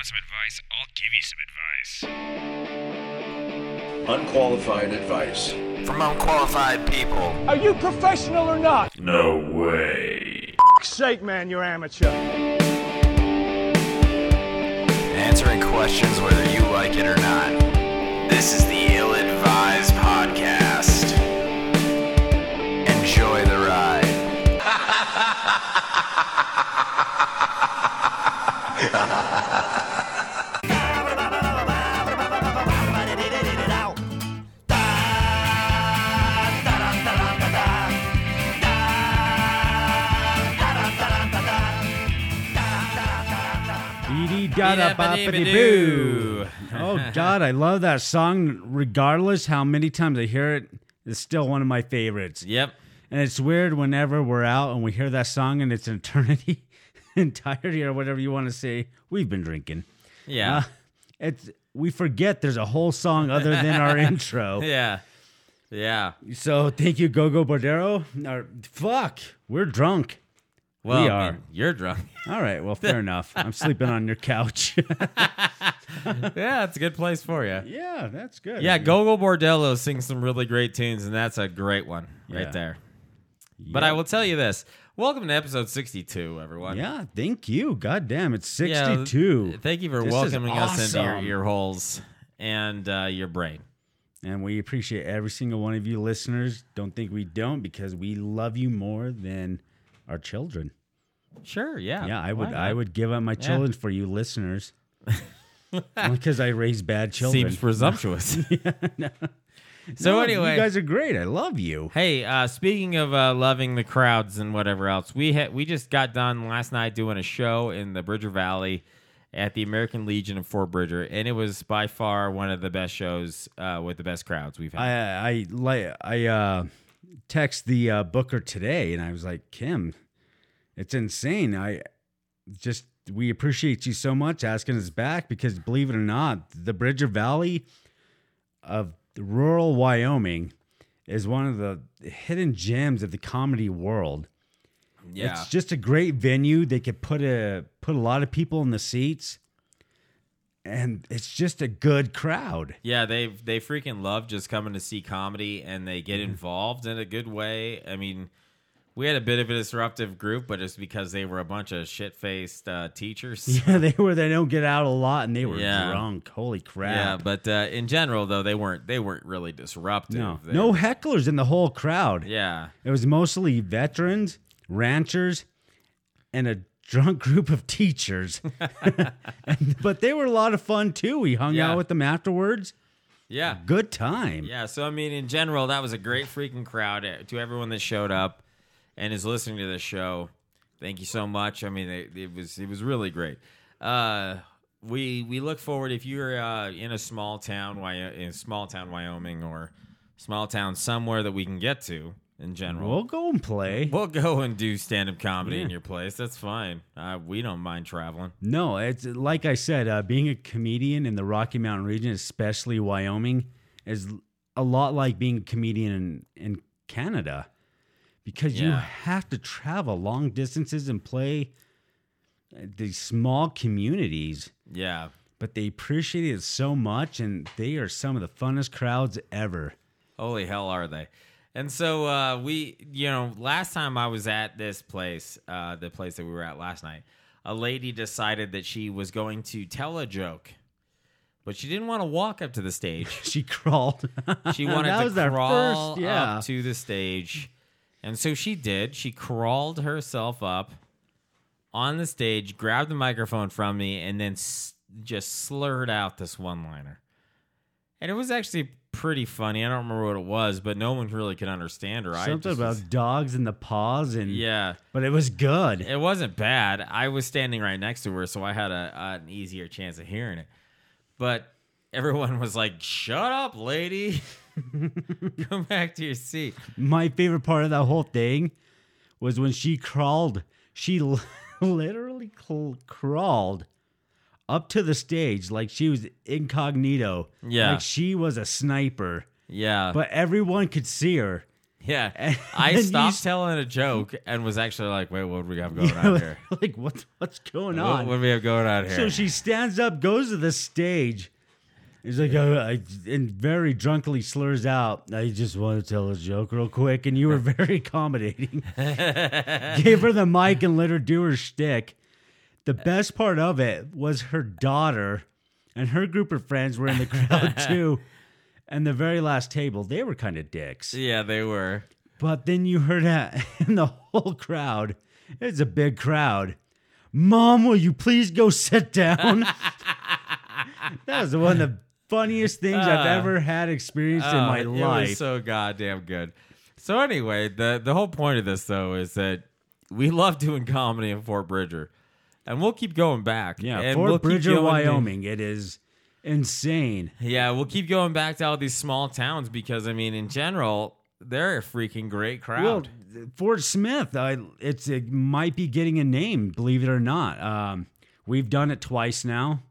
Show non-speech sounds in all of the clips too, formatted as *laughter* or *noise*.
want some advice, I'll give you some advice. Unqualified advice. From unqualified people. Are you professional or not? No way. For sake, man, you're amateur. Answering questions whether you like it or not. This is the Ill Advised Podcast. Enjoy the ride. *laughs* Bee-dee-da-da-bop-a-dee-boo. *laughs* Oh God, I love that song. Regardless how many times I hear it, it's still one of my favorites. Yep. And it's weird whenever we're out and we hear that song and it's an eternity, *laughs* entirety, or whatever you want to say. We've been drinking. Yeah. Uh, it's we forget there's a whole song other than our *laughs* intro. yeah. Yeah. So thank you, Gogo Bordero. Or fuck, we're drunk. Well, We I are. mean, you're drunk. All right, well, fair *laughs* enough. I'm sleeping on your couch. *laughs* yeah, it's a good place for you. yeah, that's good. Yeah, Gogol Bordello sings some really great tunes, and that's a great one right Yeah. there. But I will tell you this. Welcome to episode 62, everyone. Yeah, thank you. God damn, it's Yeah, 62. thank you for This is welcoming us into your ear holes and uh, your brain. And we appreciate every single one of you listeners. Don't think we don't because we love you more than our children. Sure, yeah. Yeah, I would I would give up my children for you listeners. because I raise bad *laughs* children. Seems presumptuous. *laughs* So No, anyway, you guys are great. I love you. Hey, uh, speaking of uh, loving the crowds and whatever else, we had we just got done last night doing a show in the Bridger Valley at the American Legion of Fort Bridger, and it was by far one of the best shows uh, with the best crowds we've had. I I like I uh text the uh, booker today and I was like, "Kim, it's insane. I just we appreciate you so much asking us back because believe it or not, the Bridger Valley of rural Wyoming is one of the hidden gems of the comedy world. yeah, It's just a great venue. They could put a put a lot of people in the seats and it's just a good crowd. yeah, they they freaking love just coming to see comedy, and they get Mm-hmm. involved in a good way. I mean. We had a bit of a disruptive group, but it's because they were a bunch of shit faced uh, teachers. *laughs* Yeah, they were they don't get out a lot and they were Yeah. drunk. Holy crap. Yeah, but uh, in general, though, they weren't they weren't really disruptive. no. They- No hecklers in the whole crowd. Yeah, It was mostly veterans, ranchers, and a drunk group of teachers. And- *laughs* *laughs* but they were a lot of fun too. We hung Yeah. out with them afterwards. yeah, Good time. yeah. So I mean, in general, that was a great freaking crowd. Uh, To everyone that showed up and is listening to this show, thank you so much. I mean, it, it was it was really great. Uh, we we look forward if you're uh, in a small town, in small town Wyoming or small town somewhere that we can get to. In general, We'll go and play. We'll go and do stand up comedy in your place. That's fine. Uh, we don't mind traveling. No, it's like I said, uh, being a comedian in the Rocky Mountain region, especially Wyoming, is a lot like being a comedian in, in Canada because you have to travel long distances and play uh, these small communities. Yeah. But they appreciate it so much, and they are some of the funnest crowds ever. Holy hell are they? And so uh, we, you know, last time I was at this place, uh, the place that we were at last night, a lady decided that she was going to tell a joke, but she didn't want to walk up to the stage. *laughs* She crawled. *laughs* She *laughs* wanted to crawl first- yeah. up to the stage. And so she did. She crawled herself up on the stage, grabbed the microphone from me, and then s- just slurred out this one liner. And it was actually pretty funny. I don't remember what it was, but no one really could understand her. I Something just about was- dogs and the paws, and yeah. but it was good. It wasn't bad. I was standing right next to her, so I had a, an easier chance of hearing it. But everyone was like, "Shut up, lady! *laughs* Go back to your seat." My favorite part of that whole thing was when she crawled. She *laughs* literally crawled up to the stage like she was incognito. Yeah. Like she was a sniper. Yeah, But everyone could see her. Yeah, *laughs* And I stopped you- telling a joke and was actually like, "Wait, what do we have going Yeah, on *laughs* here? like what what's going What, on? what do we have going on here?" So she stands up, goes to the stage. He's like, oh, I, and very drunkenly slurs out, I just want to tell a joke real quick. And you were very *laughs* accommodating. Gave her the mic and let her do her shtick. The best part of it was her daughter and her group of friends were in the crowd *laughs* too. And the very last table, they were kind of dicks. yeah, they were. But then you heard that *laughs* in the whole crowd. It's a big crowd. Mom, will you please go sit down? *laughs* that was one of the funniest things I've Uh, ever had experienced in Oh, my it life. was so goddamn good. So anyway, the the whole point of this though is that we love doing comedy in Fort Bridger, and we'll keep going back. yeah, and Fort we'll keep Bridger, to- Wyoming. It is insane. Yeah, we'll keep going back to all these small towns because I mean, in general, they're a freaking great Well, crowd. Fort Smith, I, it's it might be getting a name, believe it or not. Um, we've done it twice now,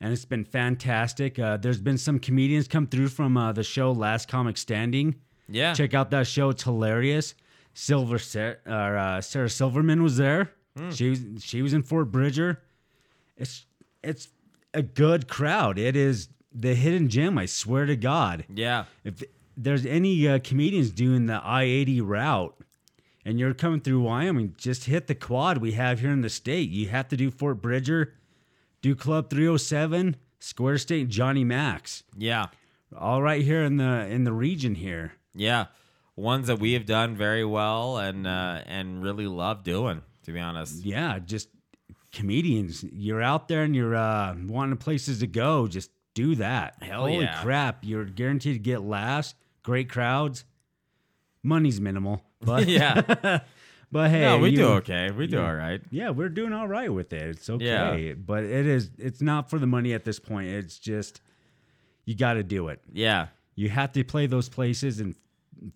and it's been fantastic. Uh, there's been some comedians come through from uh, the show Last Comic Standing. yeah, Check out that show; it's hilarious. Silver Sarah, or, uh, Sarah Silverman was there. Hmm. She was she was in Fort Bridger. It's it's a good crowd. It is the hidden gem. I swear to God yeah, if there's any uh, comedians doing the I 80 route and you're coming through Wyoming, just hit the quad we have here in the state. You have to do Fort Bridger, do Club 307, Square State, Johnny Max. yeah, All right here in the in the region here. yeah. Ones that we have done very well and uh, and really love doing. To be honest, Yeah, just comedians. You're out there and you're uh, wanting places to go. Just do that. Hell Holy yeah. crap! You're guaranteed to get laughs, great crowds. Money's minimal, but *laughs* yeah. *laughs* but hey, no, we you- do okay. We do all right. Yeah, we're doing all right with it. It's okay. Yeah. But it is it's not for the money at this point. It's just you got to do it. Yeah, You have to play those places and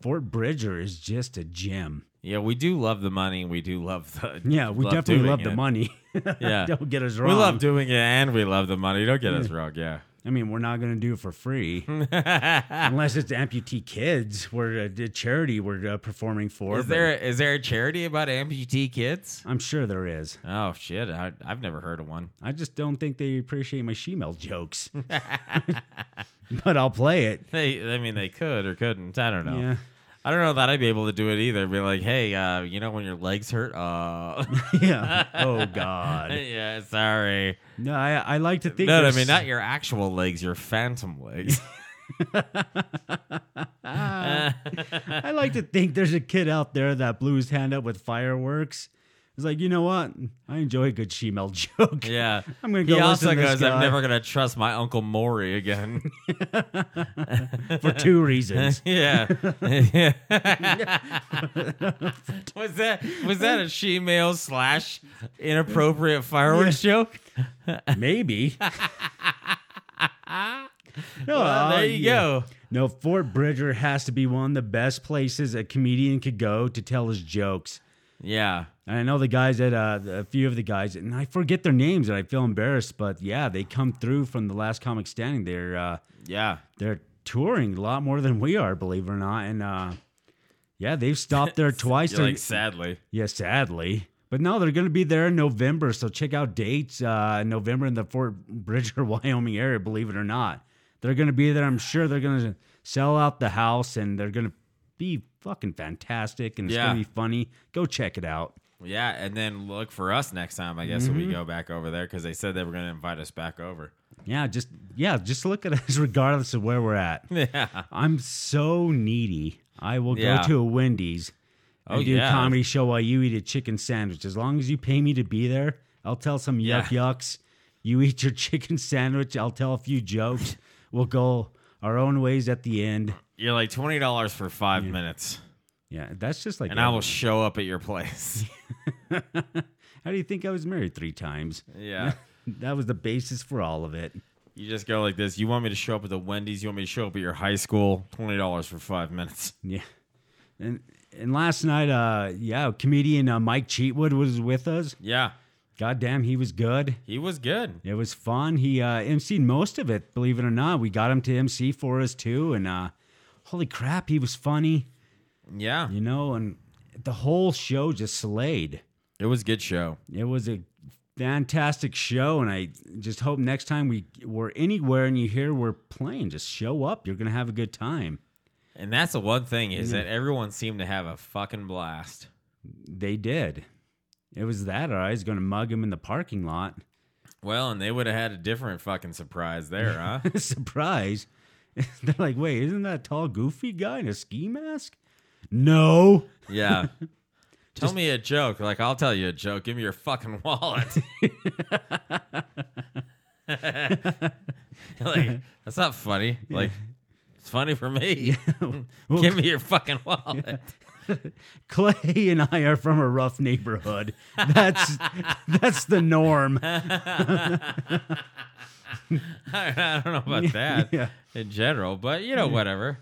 Fort Bridger is just a gem. Yeah. We do love the money. We do love the. *laughs* Yeah, we love definitely love the money. *laughs* Yeah. Don't get us wrong. We love doing it and we love the money. Don't get us wrong. Yeah. I mean, we're not going to do it for free. *laughs* Unless it's amputee kids. We're a, a charity we're uh, performing for. Is there is there a charity about amputee kids? I'm sure there is. Oh shit! I, I've never heard of one. I just don't think they appreciate my shemale jokes. but I'll play it. They, I mean, they could or couldn't. I don't know. Yeah. I don't know that I'd be able to do it either. Be like, hey, uh, you know when your legs hurt? Uh, *laughs* Yeah. Oh God. *laughs* yeah, sorry. No, I, I like to think. No, I mean not your actual legs, your phantom legs. *laughs* I like to think there's a kid out there that blew his hand up with fireworks. It's like, you know what? I enjoy a good shemale *laughs* joke. yeah. *laughs* I'm gonna He go also listen to this goes, I'm never gonna trust my uncle Maury again. *laughs* for two reasons. yeah. Yeah. was that was that a shemale slash inappropriate fireworks joke? Maybe. no, Well, uh, there you yeah. go. No, Fort Bridger has to be one of the best places a comedian could go to tell his jokes. Yeah. And I know the guys at uh, a few of the guys, and I forget their names, and I feel embarrassed. But yeah, they come through from the last comic standing. They're uh, Yeah. they're touring a lot more than we are, believe it or not. And uh, yeah, they've stopped there *laughs* twice. You're like sadly. yeah, sadly. But no, they're going to be there in November. So check out dates uh, November in the Fort Bridger, *laughs* Wyoming area, believe it or not. They're going to be there. I'm sure they're going to sell out the house and they're going to be fucking fantastic and it's Yeah. going to be funny. Go check it out. Yeah, and then look for us next time, I guess, Mm-hmm. when we go back over there because they said they were going to invite us back over. Yeah, just yeah, just look at *laughs* us regardless of where we're at. *laughs* Yeah. I'm so needy. I will Yeah. go to a Wendy's and Oh, do yeah. a comedy show while you eat a chicken sandwich. As long as you pay me to be there, I'll tell some yuck yucks. You eat your *laughs* chicken sandwich. I'll tell a few jokes. we'll go our own ways at the end. You're like $20 for five minutes, Yeah, that's just like. and I will show up at your place. *laughs* How do you think I was married three times? yeah. *laughs* That was the basis for all of it. You just go like this. You want me to show up at the Wendy's? You want me to show up at your high school? $20 for five minutes. *laughs* Yeah. And and last night, uh, yeah, comedian uh, Mike Cheatwood was with us. Yeah. God damn, he was good. He was good. It was fun. He uh, emceed most of it, believe it or not. We got him to MC for us too, and uh, holy crap, he was funny. Yeah, you know, and the whole show just slayed. it was a good show. It was a fantastic show, and I just hope next time we we're anywhere and you hear we're playing, just show up. You're gonna have a good time. And that's the one thing is that everyone seemed to have a fucking blast. They did. It was that, or I was gonna mug him in the parking lot. Well, and they would have had a different fucking surprise there, huh? *laughs* Surprise! *laughs* They're like, wait, isn't that tall, goofy guy in a ski mask? No. yeah. *laughs* Tell me a joke. Like, I'll tell you a joke. Give me your fucking *laughs* wallet. like, that's not funny. Like, it's funny for me. Give me your fucking wallet. Clay and I are from a rough neighborhood. That's that's the norm. *laughs* I don't know about that Yeah. in general, but you know, whatever.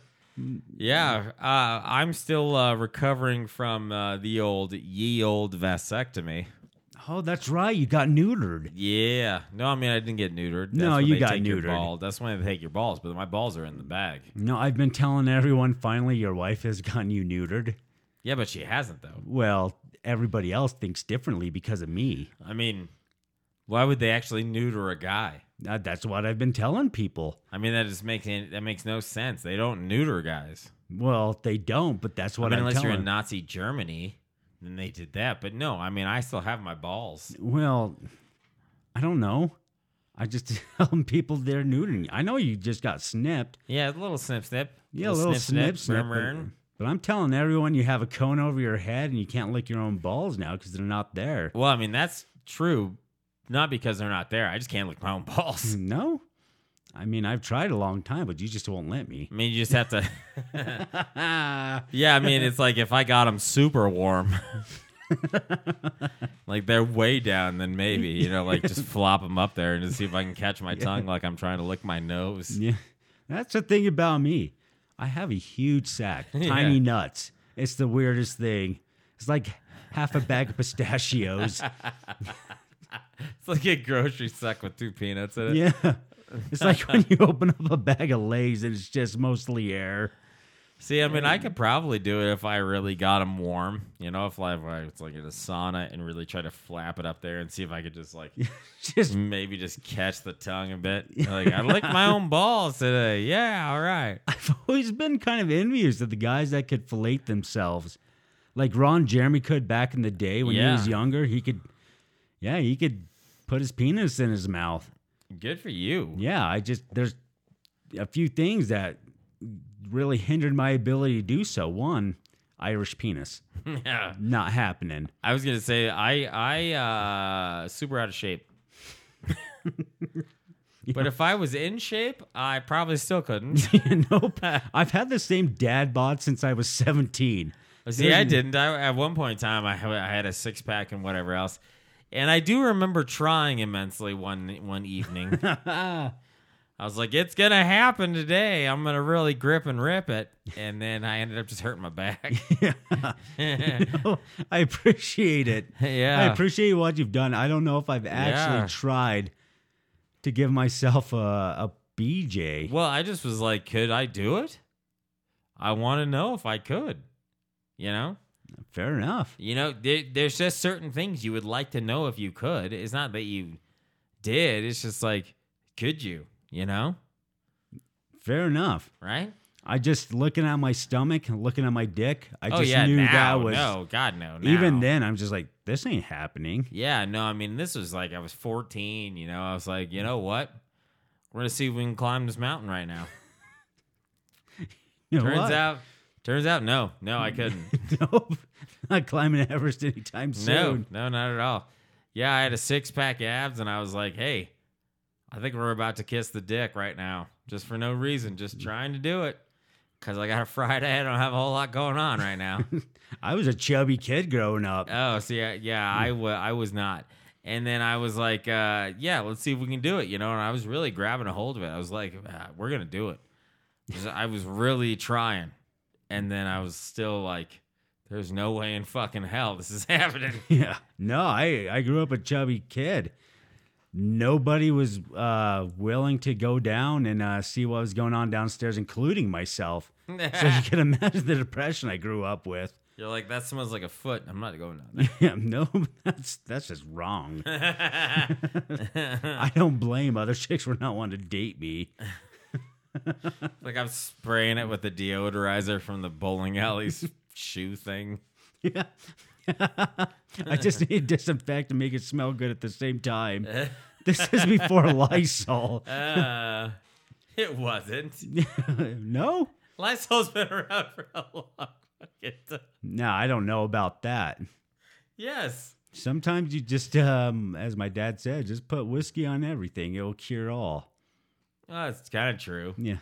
Yeah, uh, I'm still uh, recovering from uh, the old ye old vasectomy. Oh, that's right. You got neutered. Yeah, no, I mean I didn't get neutered. That's No, you got neutered. ball- That's when they take your balls, but my balls are in the bag. No, I've been telling everyone finally your wife has gotten you neutered. Yeah, but she hasn't though. Well, everybody else thinks differently because of me. I mean, why would they actually neuter a guy? That's what I've been telling people. I mean, that just makes that makes no sense. They don't neuter guys. Well, they don't, but that's what I mean, I'm unless you're in Nazi Germany, then they did that. But no, I mean, I still have my balls. Well, I don't know. I just *laughs* tell people they're neutering. I know you just got snipped. Yeah, a little snip snip. Yeah, a little snip, snip. burn, but, burn. but I'm telling everyone you have a cone over your head and you can't lick your own balls now because they're not there. Well, I mean, that's true. Not because they're not there. I just can't lick my own *laughs* balls. No? I mean, I've tried a long time, but you just won't let me. I mean, you just have to. Ah, *laughs* Yeah, I mean, it's like if I got them super warm, *laughs* like they're way down, then maybe you know, like just flop them up there and just see if I can catch my tongue like I'm trying to lick my nose. yeah. That's the thing about me. I have a huge sack, tiny Yeah. nuts. It's the weirdest thing. It's like half a bag of pistachios. It's like a grocery sack with two peanuts in it. yeah. It's like when *laughs* you open up a bag of Lay's and it's just mostly air. See, I mean, I could probably do it if I really got them warm. You know, if I, if I was like in a sauna and really try to flap it up there and see if I could just like *laughs* Just maybe just catch the tongue a bit. Like I licked my own balls today. Yeah, all right. *laughs* I've always been kind of envious of the guys that could fillet themselves. Like Ron Jeremy could back in the day when he Yeah. was younger. He could, yeah, he could put his penis in his mouth. Good for you. Yeah, I just, there's a few things that really hindered my ability to do so. One, Irish penis. *laughs* Yeah. Not happening. I was gonna say I I uh super out of shape. *laughs* But if I was in shape, I probably still couldn't. *laughs* nope. I've had the same dad bod since I was 17. See, I didn't. I, at one point in time, I, I had a six pack and whatever else, and I do remember trying immensely one one evening. *laughs* I was like, "It's gonna happen today. I'm gonna really grip and rip it," and then I ended up just hurting my back. *laughs* Oh, I appreciate it. *laughs* Yeah. I appreciate what you've done. I don't know if I've actually Yeah. tried to give myself a, a BJ. Well, I just was like, could I do it? I want to know if I could. You know, Fair enough. you know, there, there's just certain things you would like to know if you could. It's not that you did. It's just like, could you? You know, Fair enough. right? I just looking at my stomach looking at my dick. I oh just yeah, knew now, that was no, God no. even then. I'm just like, this ain't happening. Yeah, no. I mean, this was like I was 14. You know, I was like, you know what? We're gonna see if we can climb this mountain right now. *laughs* You know Turns what? out, turns out, no, no, I couldn't. *laughs* nope, not climbing Everest anytime soon. no, no, not at all. Yeah, I had a six pack abs, and I was like, hey, I think we're about to kiss the dick right now, just for no reason, just trying to do it. Because I got a Friday, I don't have a whole lot going on right now. *laughs* I was a chubby kid growing up. oh, see, I- yeah, I, wa- I was not. And then I was like, uh, yeah, let's see if we can do it, you know? And I was really grabbing a hold of it. I was like, ah, we're going to do it. I was really trying. And then I was still like, there's no way in fucking hell this is *laughs* happening. *laughs* Yeah. No, I I grew up a chubby kid. nobody was uh, willing to go down and uh, see what was going on downstairs, including myself. *laughs* so you can imagine the depression I grew up with. You're like, that smells like a foot. I'm not going down there. Yeah, no, that's that's just wrong. I don't blame other chicks for not wanting to date me. *laughs* like I'm spraying it with the deodorizer from the bowling alley's *laughs* shoe thing. Yeah. *laughs* I just need disinfect to make it smell good at the same time. This is before Lysol. Uh, it wasn't. no? Lysol's been around for a long fucking time. No, I don't know about that. Yes. Sometimes you just, um, as my dad said, just put whiskey on everything. It'll cure all. Oh, it's kind of true. Yeah.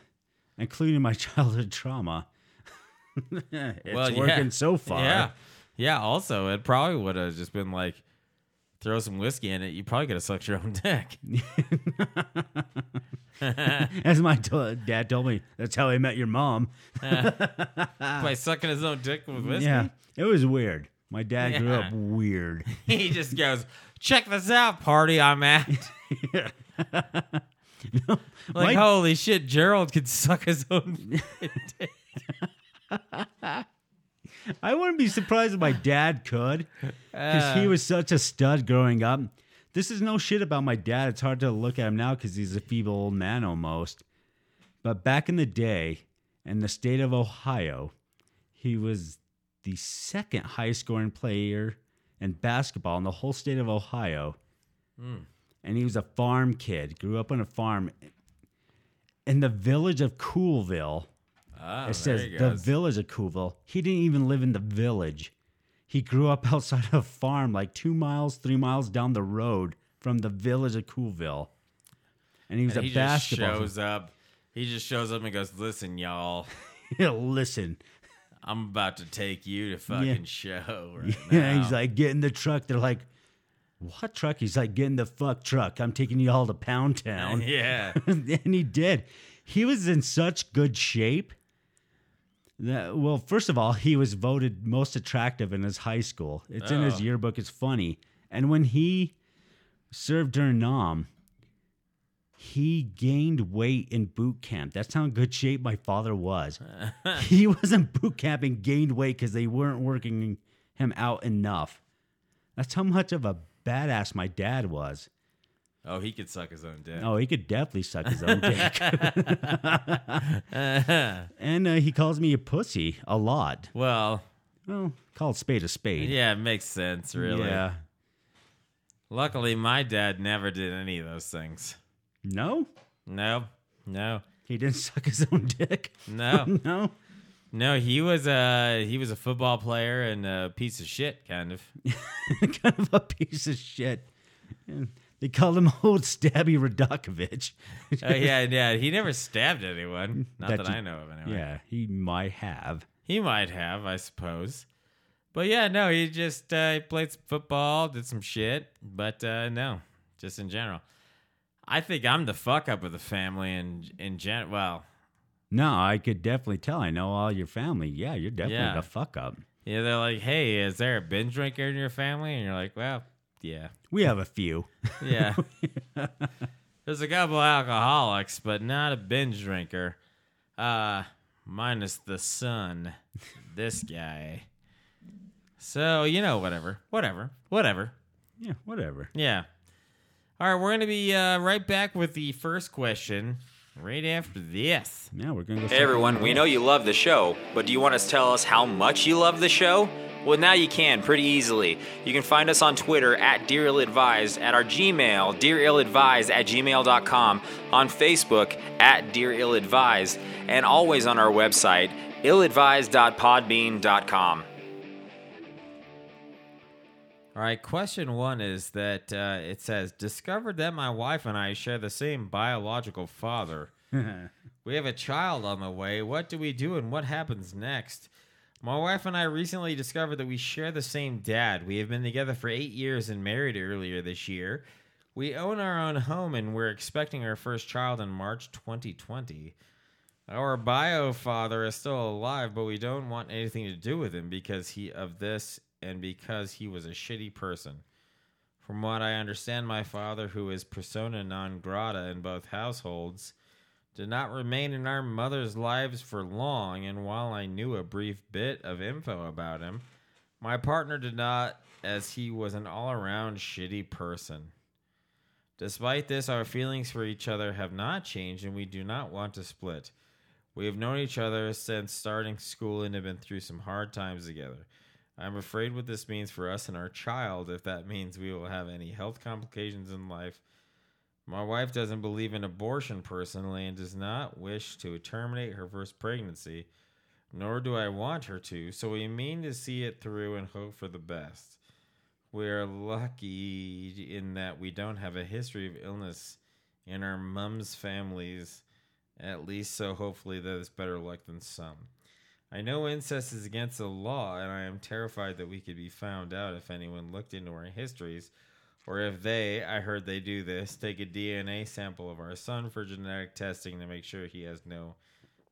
Including my *laughs* childhood trauma. *laughs* it's Well, yeah. working so far. Yeah. Yeah. Also, it probably would have just been like, throw some whiskey in it. You probably could have sucked your own *laughs* dick. As my to- dad told me, that's how I met your mom. By sucking his own dick with whiskey. Yeah. It was weird. My dad grew up weird. He just goes, check this out, party I'm at. *laughs* like, holy shit, Gerald could suck his own *laughs* dick. *laughs* I wouldn't be surprised if my dad could, because Uh. he was such a stud growing up. This is no shit about my dad. It's hard to look at him now because he's a feeble old man almost. But back in the day, in the state of Ohio, he was the second highest scoring player in basketball in the whole state of Ohio. And he was a farm kid, grew up on a farm in the village of Coolville. Oh, It says the village of Coolville. He didn't even live in the village. He grew up *laughs* outside of a farm, like two miles, three miles down the road from the village of Coolville. And he was And a he just basketball. shows up. He just shows up and goes, "Listen, y'all, *laughs* Listen, I'm about to take you to fucking show right *laughs* yeah, now." he's like, get in the truck. They're like, what truck? He's like, get in the fuck truck. I'm taking you all to Pound Town. *laughs* "Yeah, *laughs* and he did. He was in such good shape. That, well, first of all, he was voted most attractive in his high school. It's in his Oh. yearbook. It's funny. And when he served during Nam, he gained weight in boot camp. That's how in good shape my father was. *laughs* he was in boot camp and gained weight because they weren't working him out enough. That's how much of a badass my dad was. oh, he could suck his own dick." Oh, he could definitely suck his own dick. *laughs* *laughs* and uh, he calls me a pussy a lot. Well, Well, call a spade a spade. yeah, it makes sense, really. Yeah. Luckily, my dad never did any of those things. No, No, no, he didn't suck his own dick. no, *laughs* no. No. He was a he was a football player and a piece of shit, kind of. *laughs* kind of a piece of shit. And they called him *laughs* old Stabby Radakovich. Oh yeah, yeah. He never stabbed anyone. *laughs* Not That that, you- I know of, anyway. yeah, he might have. He might have, I suppose. But yeah, no, he just uh, he played some football, did some shit, but uh, no, just in general. I think I'm the fuck up of the family in in gen. Well, No, I could definitely tell. I know all your family. Yeah, you're definitely Yeah. the fuck up. yeah, they're like, "Hey, is there a binge drinker in your family?" And you're like, "Well, yeah, We have a few. *laughs* yeah." There's a couple alcoholics, but not a binge drinker. Uh, minus the son, this guy. So you know, whatever, whatever, whatever. yeah, whatever. Yeah. All right, we're going to be uh, right back with the first question right after this. Yeah, we're gonna go. Hey everyone, we know you love the show, but do you want to tell us how much you love the show? Well, now you can pretty easily. You can find us on Twitter at Dear Ill Advised, at our Gmail, dearilladvised at gmail.com, on Facebook at Dear Ill Advised, and always on our website, illadvised.podbean.com. All right, question one is that uh, it says, Discovered that my wife and I share the same biological father. *laughs* we have a child on the way. What do we do and what happens next? My wife and I recently discovered that we share the same dad. We have been together for eight years and married earlier this year. We own our own home and we're expecting our first child in March 2020. Our bio father is still alive, but we don't want anything to do with him because he of this and because he was a shitty person. From what I understand, my father, who is persona non grata in both households, did not remain in our mother's lives for long, and while I knew a brief bit of info about him, my partner did not, as he was an all around shitty person. Despite this, our feelings for each other have not changed, and we do not want to split. We have known each other since starting school and have been through some hard times together. I'm afraid what this means for us and our child, if that means we will have any health complications in life. My wife doesn't believe in abortion personally and does not wish to terminate her first pregnancy, nor do I want her to, so we mean to see it through and hope for the best. We are lucky in that we don't have a history of illness in our mum's families, at least, so hopefully that is better luck than some. I know incest is against the law, and I am terrified that we could be found out if anyone looked into our histories, or if they, I heard they do this, take a DNA sample of our son for genetic testing to make sure he has no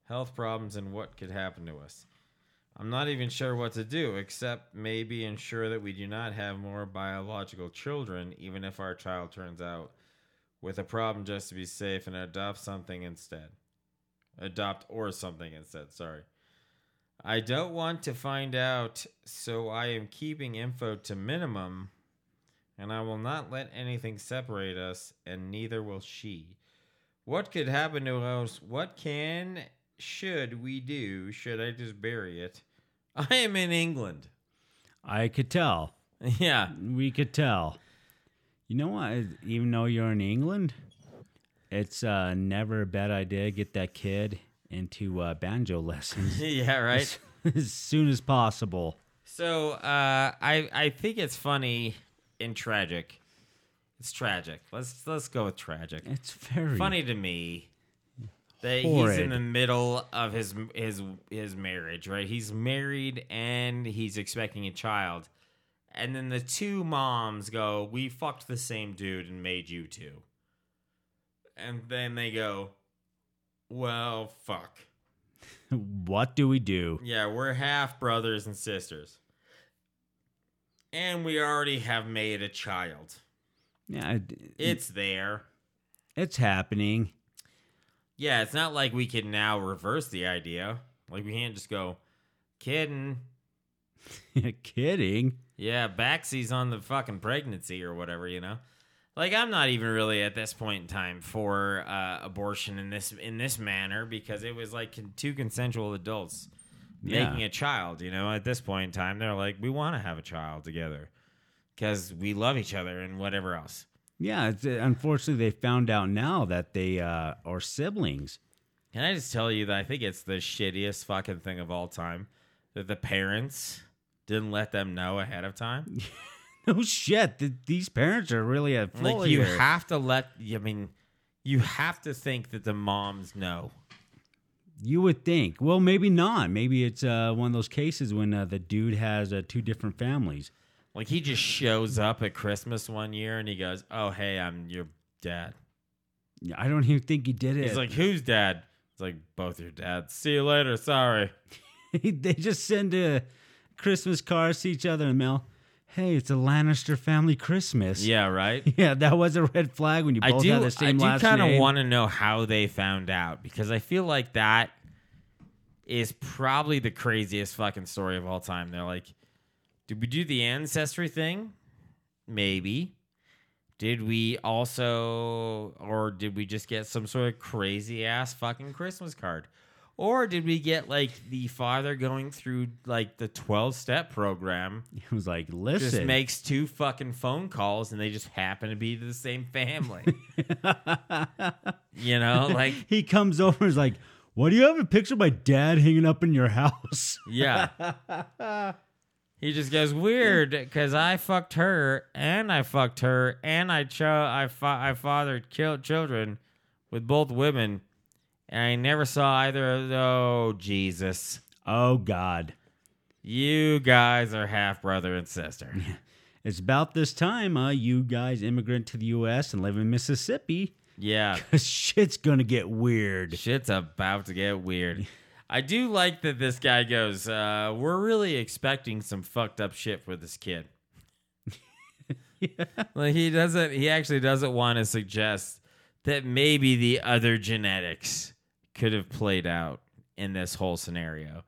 health problems and what could happen to us. I'm not even sure what to do, except maybe ensure that we do not have more biological children, even if our child turns out with a problem just to be safe and adopt something instead. Adopt or something instead, sorry. I don't want to find out, so I am keeping info to minimum, and I will not let anything separate us, and neither will she. What could happen to us? What can, should we do? Should I just bury it? *laughs* I am in England. I could tell. *laughs* Yeah. We could tell. You know what? Even though you're in England, it's uh, never a bad idea to get that kid into uh, banjo *laughs* lessons *laughs* yeah, right? as soon as possible. So uh, I I think it's funny and tragic. It's tragic. Let's let's go with tragic. It's very Funny to me that he's in the middle of his his his marriage, right? He's married and he's expecting a child. And then the two moms go, "We fucked the same dude and made you two." And then they go, "Well, fuck." What do we do? Yeah, we're half brothers and sisters. And we already have made a child. Yeah, it- It's there. it's happening. Yeah, it's not like we can now reverse the idea. Like we can't just go, kidding. *laughs* Kidding. Yeah, Baxi's on the fucking pregnancy or whatever, you know. Like I'm not even really at this point in time for uh, abortion in this in this manner because it was like con- two consensual adults Yeah. making a child. You know, at this point in time, they're like, we want to have a child together because we love each other and whatever else. Yeah, it's, uh, unfortunately, they found out now that they uh, are siblings. Can I just tell you that I think it's the shittiest fucking thing of all time that the parents didn't let them know ahead of time. *laughs* No *laughs* shit. th- these parents are really at fault like you here. have to let. I mean, you have to think that the moms know. You would think. Well, maybe not. Maybe it's uh, one of those cases when uh, the dude has uh, two different families. Like he just shows up at Christmas one year and he goes, "Oh hey, I'm your dad." I don't even think he did it. He's like, "Who's dad?" It's like both your dads. See you later. Sorry. *laughs* they just send a Christmas cards to each other in the mail. Hey, it's a Lannister family Christmas. Yeah, right. *laughs* Yeah, that was a red flag when you I both do. had the same I do kind of want to know how they found out because I feel like that is probably the craziest fucking story of all time. They're like, did we do the ancestry thing? Maybe. Did we also, or did we just get some sort of crazy ass fucking Christmas card? Or did we get like the father going through like the 12 step program He was like, listen. just makes two fucking phone calls and they just happen to be the same family. *laughs* you know, like he comes over and is like, What do you have a picture of my dad hanging up in your house? yeah. he just goes weird because I fucked her and I fucked her and I cho- I fa- I fathered killed children with both women and I never saw either of oh Jesus. Oh, God. You guys are half brother and sister. *laughs* It's about this time, uh, you guys immigrant to the U.S. and live in Mississippi. Yeah. Cause Shit's gonna get weird. Shit's about to get weird. *laughs* I do like that this guy goes, uh, we're really expecting some fucked up shit for this kid. *laughs* Like he doesn't. He actually doesn't want to suggest that maybe the other genetics could have played out in this whole scenario.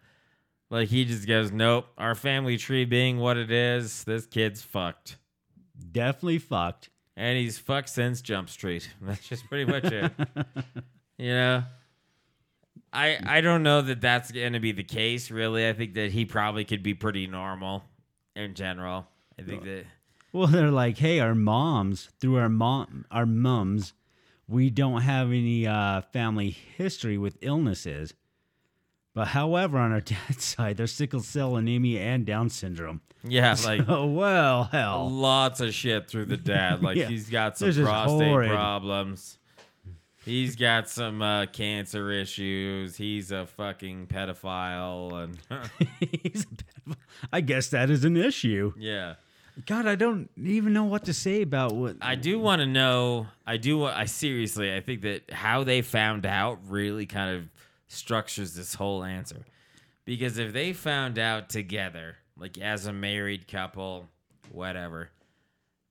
Like he just goes, "Nope, our family tree being what it is, this kid's fucked." Definitely fucked. and he's fucked since Jump Street. *laughs* That's just pretty much it. *laughs* you know, I I don't know that that's going to be the case. Really, I think that he probably could be pretty normal in general. I think that Well, they're like, hey, our moms, through our mom, our mums, we don't have any uh, family history with illnesses. But however, on our *laughs* dad's side, there's sickle cell anemia and Down syndrome. yeah, *laughs* like Oh well, hell. lots of shit through the dad. *laughs* Like Yeah. he's got some This prostate problems. He's got some uh, cancer issues. He's a fucking pedophile, and He's a pedophile. I guess that is an issue. yeah. God, I don't even know what to say about what. I do want to know. I do. I seriously. I think that how they found out really kind of structures this whole answer, because if they found out together, like as a married couple, whatever,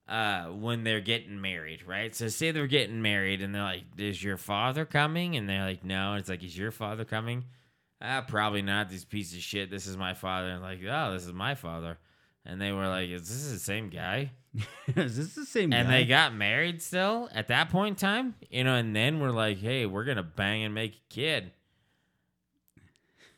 uh, when they're getting married, right? So say they're getting married, and they're like, "Is your father coming?" And they're like, "No." It's like, "Is your father coming?" Ah, probably not. This piece of shit. This is my father. And like, oh, this is my father. And they were like, "Is this the same guy?" *laughs* is this the same and guy? they got married still at that point in time, you know, and then we're like, hey, we're gonna bang and make a kid.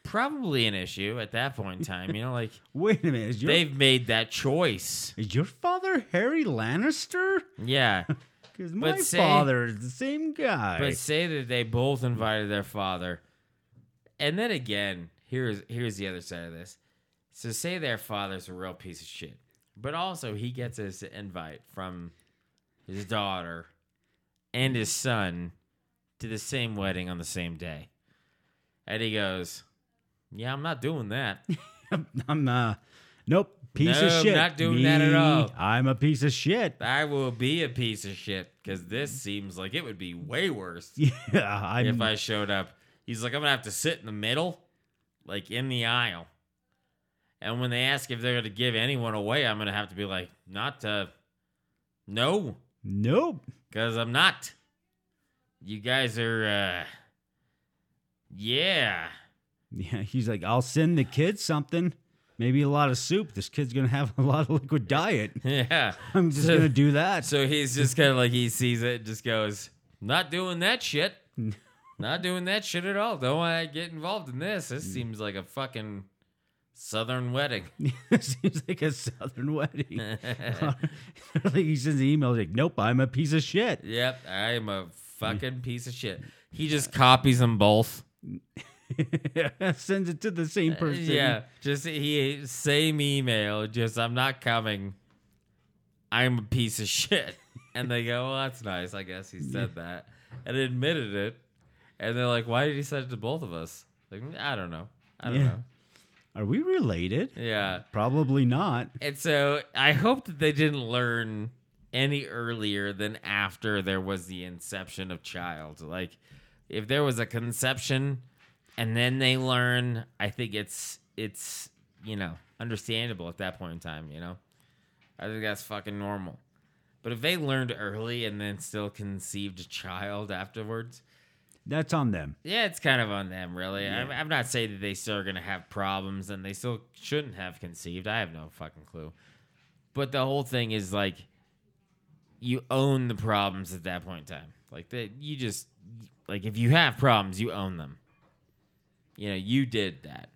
Probably an issue at that point in time, you know, like *laughs* Wait a minute. Is your, they've made that choice. is your father Harry Lannister? Yeah. *laughs* Because my say- father is the same guy. But say that they both invited their father. And then again, here's here's the other side of this. So say their father's a real piece of shit. But also he gets his invite from his daughter and his son to the same wedding on the same day. And he goes, Yeah, I'm not doing that. *laughs* I'm uh nope, piece No, of shit. not doing that at all. I'm a piece of shit. I will be a piece of shit because this seems like it would be way worse *laughs* Yeah, I'm if I showed up. He's like, I'm gonna have to sit in the middle, like in the aisle. And when they ask if they're gonna give anyone away, I'm gonna have to be like, not uh no, nope. because I'm not. You guys are uh Yeah. Yeah, he's like, I'll send the kids something. Maybe a lot of soup. This kid's gonna have a lot of liquid diet. *laughs* Yeah. I'm just So- gonna do that. So he's just kind of like he sees it just goes, not doing that shit. *laughs* Not doing that shit at all. Don't want to get involved in this. This seems like a fucking southern wedding. *laughs* Seems like a southern wedding. *laughs* *laughs* he sends an email like, "Nope, I'm a piece of shit." Yep, I am a fucking piece of shit. He just copies them both. Sends it to the same uh, person. Yeah, just he same email. Just I'm not coming. I'm a piece of shit. And they go, well, that's nice. I guess he said that and admitted it. And they're like, why did he send it to both of us? Like, I don't know. I don't Yeah. know. Are we related? Yeah. Probably not. And so I hope that they didn't learn any earlier than after there was the inception of child. Like if there was a conception and then they learn, I think it's it's, you know, understandable at that point in time, you know. I think that's fucking normal. But if they learned early and then still conceived a child afterwards, That's on them. yeah, it's kind of on them, really. I'm, I'm not saying that they still are going to have problems and they still shouldn't have conceived. I have no fucking clue. But the whole thing is like, you own the problems at that point in time. Like that, you just like if you have problems, you own them. You know, you did that.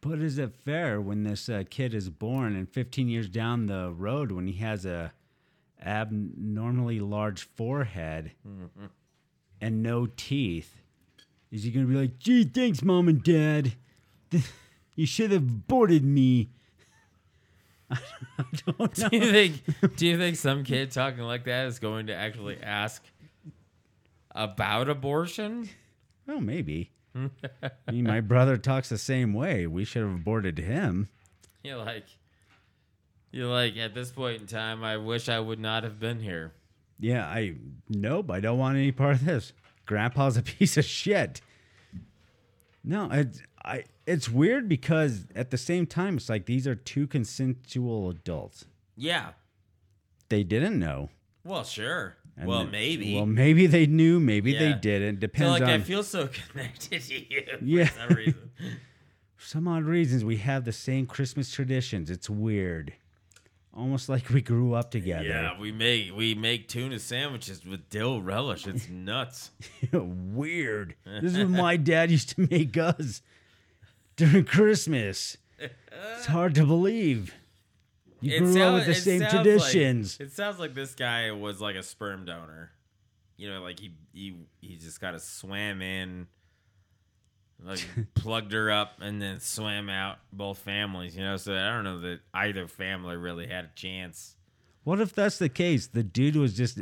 But is it fair when this uh, kid is born and 15 years down the road, when he has a abnormally large forehead and no teeth, is he going to be like, "Gee, thanks, mom and dad. *laughs* You should have aborted me." *laughs* I don't know. Do you think? do you think some kid talking like that is going to actually ask about abortion? Well, maybe. *laughs* I mean, my brother talks the same way. We should have aborted him. You're like, you're like, at this point in time, I wish I would not have been here. Yeah, I nope, I don't want any part of this. Grandpa's a *laughs* piece of shit. No, it's I it's weird because at the same time it's like these are two consensual adults. Yeah, they didn't know. Well, sure. And well, maybe. Well, maybe they knew, maybe they didn't. so Depends like on I feel so *laughs* connected to you Yeah. for some reason. *laughs* some odd reasons we have the same Christmas traditions. It's weird. Almost like we grew up together. yeah, we make we make tuna sandwiches with dill relish. It's nuts. *laughs* weird. This is what my dad used to make us during Christmas. It's hard to believe. You It grew up with the same traditions. Like, it sounds like this guy was like a sperm donor. You know, like he he he just kind of swam in, like plugged her up, and then swam out. Both families, you know. So I don't know that either family really had a chance. What if that's the case? The dude was just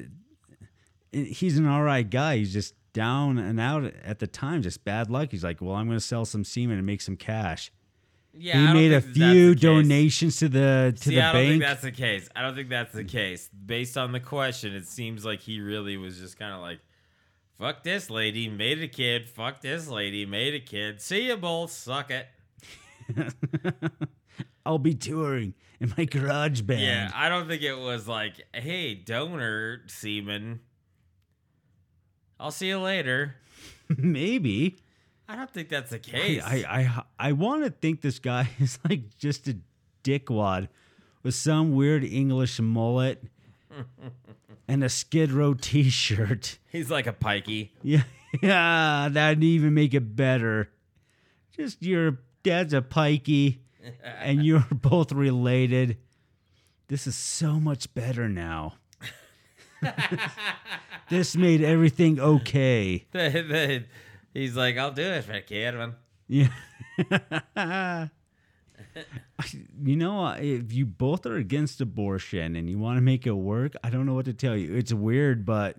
he's an all right guy. He's just down and out at the time, just bad luck. He's like, Well, I'm gonna sell some semen and make some cash. Yeah, he made a few donations to the to See, the I don't think bank. that's the case. I don't think that's the case. Based on the question, it seems like he really was just kind of like, "Fuck this lady, made a kid. Fuck this lady, made a kid. See you both, suck it." *laughs* I'll be touring in my garage band. Yeah, I don't think it was like, "Hey, donor semen, I'll see you later." *laughs* Maybe. I don't think that's the I case. I I, I want to think this guy *laughs* is like just a dickwad with some weird English mullet and a Skid Row *laughs* T-shirt. He's like a pikey. Yeah, *laughs* yeah, that'd even make it better. Just your dad's a pikey, *laughs* and you're both related. This is so much better now. this made everything okay. He's like, "I'll do it for a kid, man." Yeah. *laughs* you know, if you both are against abortion and you want to make it work, I don't know what to tell you. It's weird, but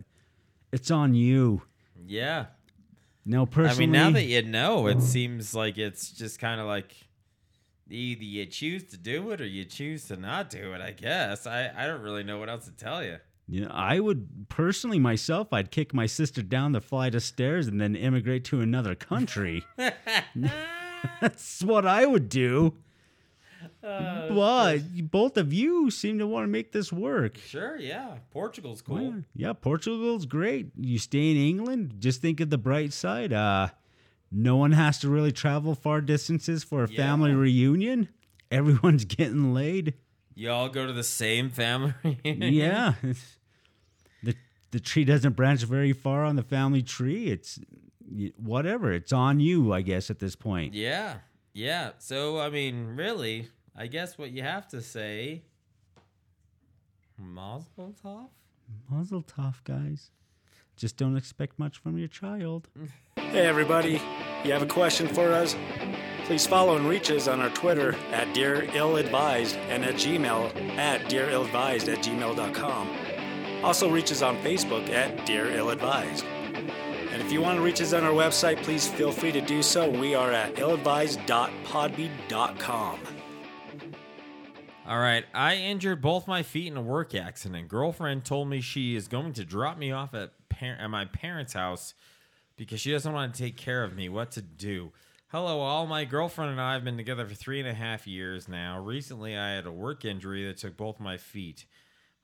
it's on you. Yeah. No, personally. I mean, now that you know, it seems like it's just kind of like either you choose to do it or you choose to not do it. I guess I I don't really know what else to tell you. you know, I would personally myself, I'd kick my sister down the flight of stairs and then immigrate to another country. *laughs* *laughs* That's what I would do. But you- both of you seem to want to make this work. Sure, yeah, Portugal's cool. Yeah, yeah, Portugal's great. You stay in England, just think of the bright side. Uh no one has to really travel far distances for a Yeah. family reunion. Everyone's *laughs* getting laid. You all go to the same family. *laughs* reunion? yeah. The the tree doesn't branch very far on the family tree. It's whatever. It's on you, I guess at this point. yeah, yeah. So I mean, really, I guess what you have to say, Mazel tov. Muzzle tough, guys. Just don't expect much from your child. Hey, everybody. You have a question for us? Please follow and reach us on our Twitter at Dear Ill Advised and at Gmail at Dear Ill Advised at gmail.com. Also, reach us on Facebook at Dear Ill Advised. And if you want to reach us on our website, please feel free to do so. We are at illadvised.podbean.com. All right, I injured both my feet in a work accident. Girlfriend told me she is going to drop me off at, par- at my parents' house because she doesn't want to take care of me. What to do? Hello, all. My girlfriend and I have been together for three and a half years now. Recently, I had a work injury that took both my feet.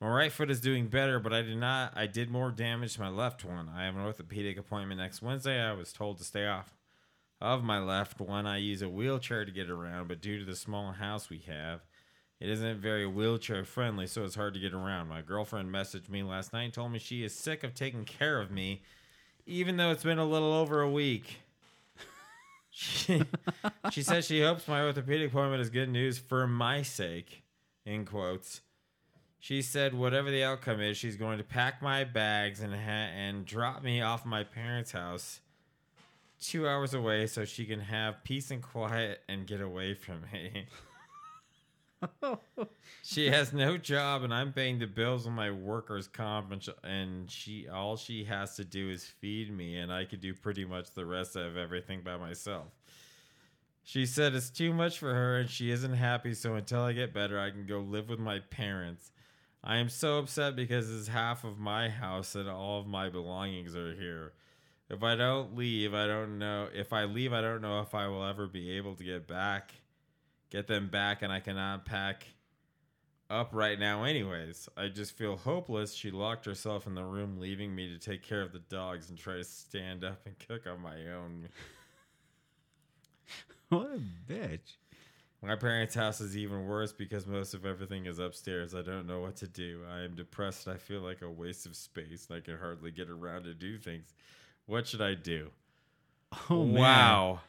My right foot is doing better, but I did not. I did more damage to my left one. I have an orthopedic appointment next Wednesday. I was told to stay off of my left one. I use a wheelchair to get around, but due to the small house we have, it isn't very wheelchair friendly, so it's hard to get around. My girlfriend messaged me last night and told me she is sick of taking care of me, even though it's been a little over a week. *laughs* She, she says she hopes my orthopedic appointment is good news for my sake, in quotes. She said whatever the outcome is, she's going to pack my bags and ha- and drop me off my parents' house two hours away so she can have peace and quiet and get away from me. *laughs* *laughs* she has no job and I'm paying the bills on my workers' comp and, sh- and she all she has to do is feed me and I could do pretty much the rest of everything by myself. She said it's too much for her and she isn't happy so until I get better I can go live with my parents. I am so upset because it's half of my house and all of my belongings are here. If I don't leave, I don't know. If I leave, I don't know if I will ever be able to get back, get them back, and I cannot pack up right now, anyways. I just feel hopeless. She locked herself in the room, leaving me to take care of the dogs and try to stand up and cook on my own. *laughs* What a bitch. My parents' house is even worse because most of everything is upstairs. I don't know what to do. I am depressed. I feel like a waste of space and I can hardly get around to do things. What should I do? Oh, man.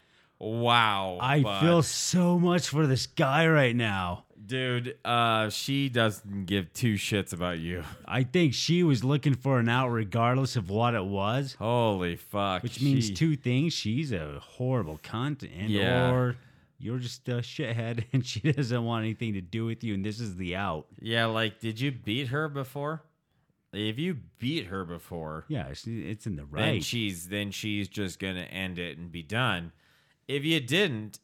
Wow. I but- feel so much for this guy right now. Dude, uh, she doesn't give two shits about you. I think she was looking for an out regardless of what it was, Holy fuck. which means She- two things. She's a horrible cunt, and Yeah. or you're just a shithead *laughs* and she doesn't want anything to do with you, and this is the out. Yeah, like, did you beat her before? If you beat her before, Yeah, it's, it's in the right. then right. she's then she's just gonna end it and be done. If you didn't,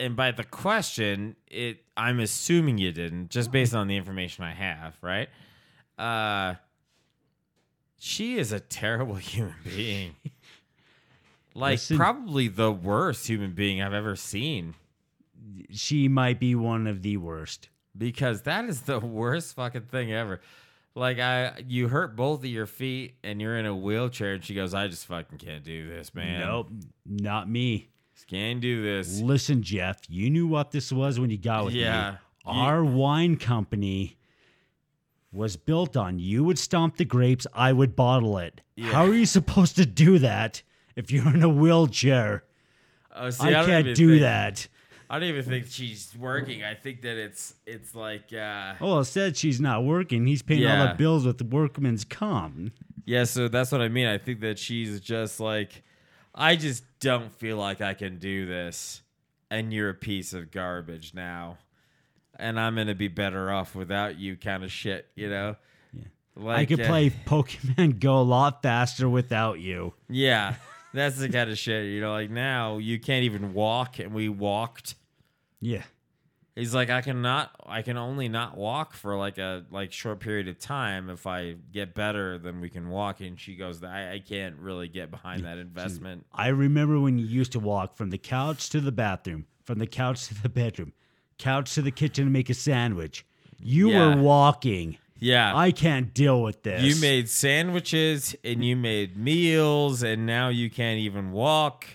and by the question, it I'm assuming you didn't, just based on the information I have, right? Uh she is a terrible *laughs* human being. *laughs* like Listen- probably the worst human being I've ever seen. she might be one of the worst. because that is the *laughs* worst fucking thing ever. Like I, you hurt both of your feet and you're in a wheelchair, and she goes, "I just fucking can't do this, man. Nope, not me. Can't do this." Listen, Jeff, you knew what this was when you got with Yeah. me. You- Our wine company was built on you would stomp the grapes, I would bottle it. Yeah. How are you supposed to do that if you're in a wheelchair? Oh, see, I don't can't do think- that. I don't even think she's working. I think that it's it's like, uh, Oh, it said she's not working. He's paying all the bills with the workman's comp. yeah. So that's what I mean. I think that she's just like, I just don't feel like I can do this, and you're a piece of garbage now, and I'm gonna be better off without you, kind of shit. You know. Yeah. Like, I could uh, play Pokemon Go a lot faster without you. Yeah, that's the kind of shit. You know, like now you can't even walk, and we walked. Yeah. He's like, I cannot, I can only not walk for like a like short period of time. If I get better, then we can walk. And she goes, I, I can't really get behind that investment. I remember when you used to walk from the couch to the bathroom, from the couch to the bedroom, couch to the kitchen to make a sandwich. You Yeah. were walking. Yeah, I can't deal with this. you made sandwiches and you made meals, and now you can't even walk.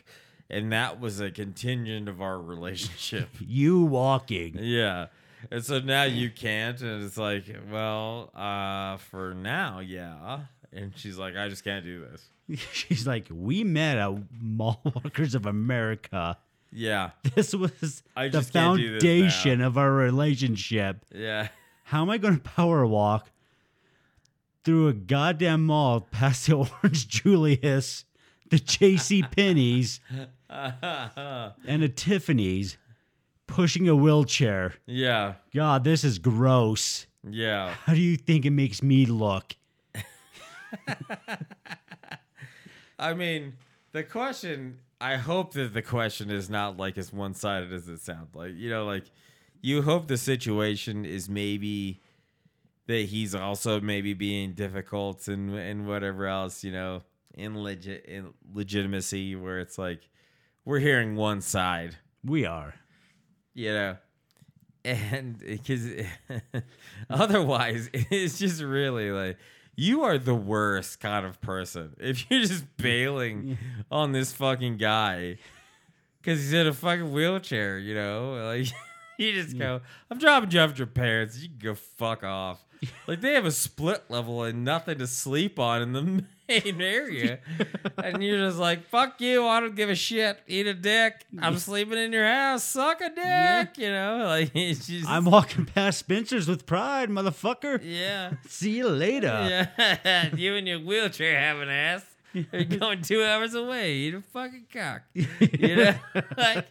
And that was a contingent of our relationship. *laughs* you walking. Yeah. And so now you can't. And it's like, well, uh, for now, yeah. And she's like, I just can't do this. *laughs* She's like, we met at Mall Walkers of America. Yeah. This was I the just can't do this foundation of our relationship. Yeah. How am I going to power walk through a goddamn mall past the *laughs* Orange Julius, the J.C. Penney's, *laughs* and a Tiffany's, pushing a wheelchair? Yeah. God, this is gross. Yeah. How do you think it makes me look? *laughs* I mean, the question, I hope that the question is not like as one sided as it sounds like. You know, like, you hope the situation is maybe that he's also maybe being difficult and and whatever else, you know, in legit in legitimacy where it's like we're hearing one side. We are. you know and because *laughs* otherwise *laughs* it's just really like you are the worst kind of person *laughs* if you're just bailing on this fucking guy. Because he's in a fucking wheelchair you know? Like you just go i'm dropping you off your parents. You can go fuck off *laughs* like they have a split level and nothing to sleep on in the *laughs* main area. *laughs* And you're just like fuck you i don't give a shit. Eat a dick. I'm sleeping in your house. Suck a dick you know? Like it's just I'm walking past Spencer's with pride, motherfucker. yeah. See you later. yeah. You and your wheelchair have an ass you're going two hours away? Eat a fucking cock. You know? Like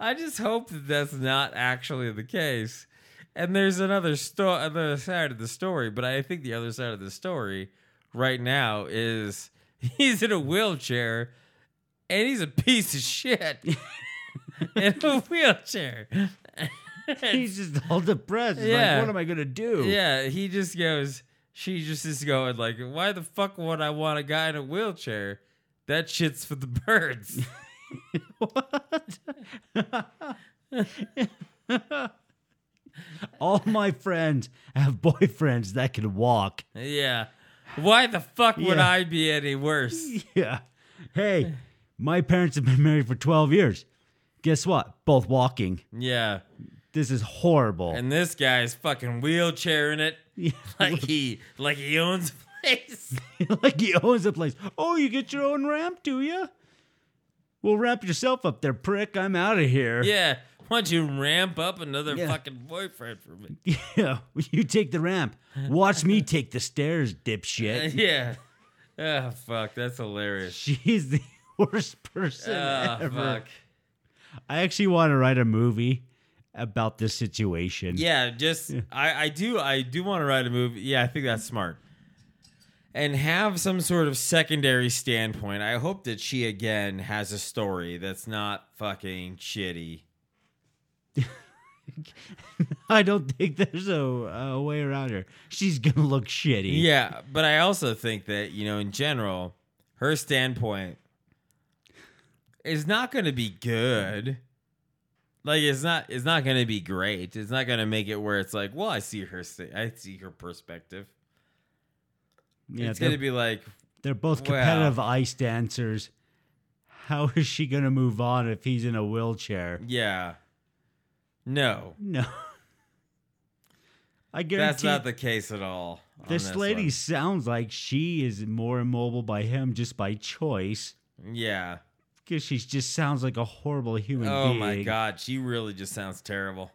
i just hope that that's not actually the case and there's another sto- other side of the story but i think the other side of the story right now is *laughs* he's in a wheelchair and he's a piece of shit *laughs* in a wheelchair *laughs* He's just all depressed. He's Yeah. like, what am I gonna do? yeah he just goes she just is going like why the fuck would i want a guy in a wheelchair that shit's for the birds *laughs* All my friends have boyfriends that can walk. Yeah. Why the fuck would Yeah. I be any worse? *laughs* Yeah. Hey, my parents have been married for 12 years. Guess what? Both walking. Yeah. This is horrible. And this guy's fucking wheelchairing it *laughs* Yeah. like he like he owns a place. like he owns a place. Oh, you get your own ramp, do you? Well, wrap yourself up there, prick. I'm out of here. Yeah. Why don't you ramp up another Yeah. fucking boyfriend for me? *laughs* Yeah, you take the ramp. Watch me take the stairs, dipshit. *laughs* yeah. Oh fuck, that's hilarious. She's the *laughs* worst person Oh ever. fuck. I actually want to write a movie about this situation. Yeah, just I, I do I do want to write a movie. Yeah, I think that's smart. And have some sort of secondary standpoint. I hope that she again has a story that's not fucking shitty. *laughs* I don't think there's a, a way around her. She's gonna look shitty. Yeah, but I also think that, you know, in general, her standpoint is not going to be good. Like it's not it's not going to be great. It's not going to make it where it's like, well, I see her I see her perspective. Yeah, it's going to be like, they're both well- competitive ice dancers. How is she gonna move on if he's in a wheelchair? yeah. No. No. I guarantee That's not the case at all. on this lady one. sounds like she is more immobile by him just by choice. Yeah. Because she just sounds like a horrible human Oh being. my god, she really just sounds terrible.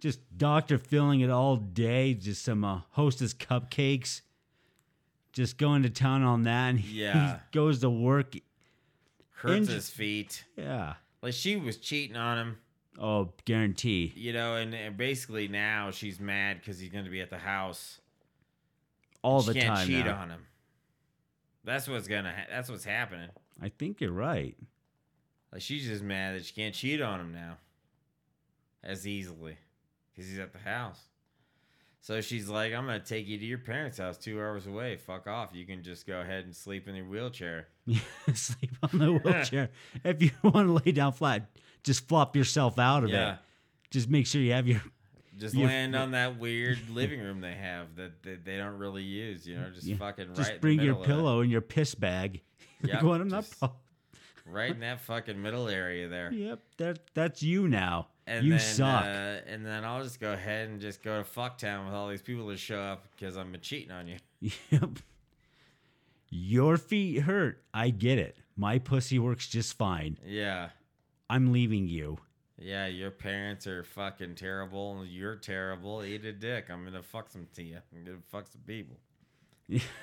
Just doctor filling it all day. Just some uh, hostess cupcakes. Just going to town on that. And *laughs* he Yeah. goes to work. Hurts his feet. Yeah. Like she was cheating on him, Oh, guarantee. you know, and, and basically now she's mad because he's going to be at the house. All she the can't time. cheat now. on him. That's what's gonna. Ha- that's what's happening. I think you're right. Like she's just mad that she can't cheat on him now, as easily, because he's at the house. So she's like, "I'm gonna take you to your parents' house, two hours away. Fuck off. You can just go ahead and sleep in your wheelchair." *laughs* Sleep on the wheelchair. if you *laughs* want to lay down flat, just flop yourself out of Yeah. it. Just make sure you have your. Just You- land on that weird *laughs* living room they have that, that they don't really use. You know, just yeah, fucking right. Just in the bring your middle of it. pillow and your piss bag. Yep, going, I'm not. just- pro- right in that fucking middle area there. Yep, that that's you now. And you then, suck. Uh, and then I'll just go ahead and just go to fucktown with all these people that show up because I'm cheating on you. Yep. Your feet hurt. I get it. My pussy works just fine. Yeah. I'm leaving you. Yeah, your parents are fucking terrible. You're terrible. Eat a dick. I'm gonna fuck some to you. I'm gonna fuck some people.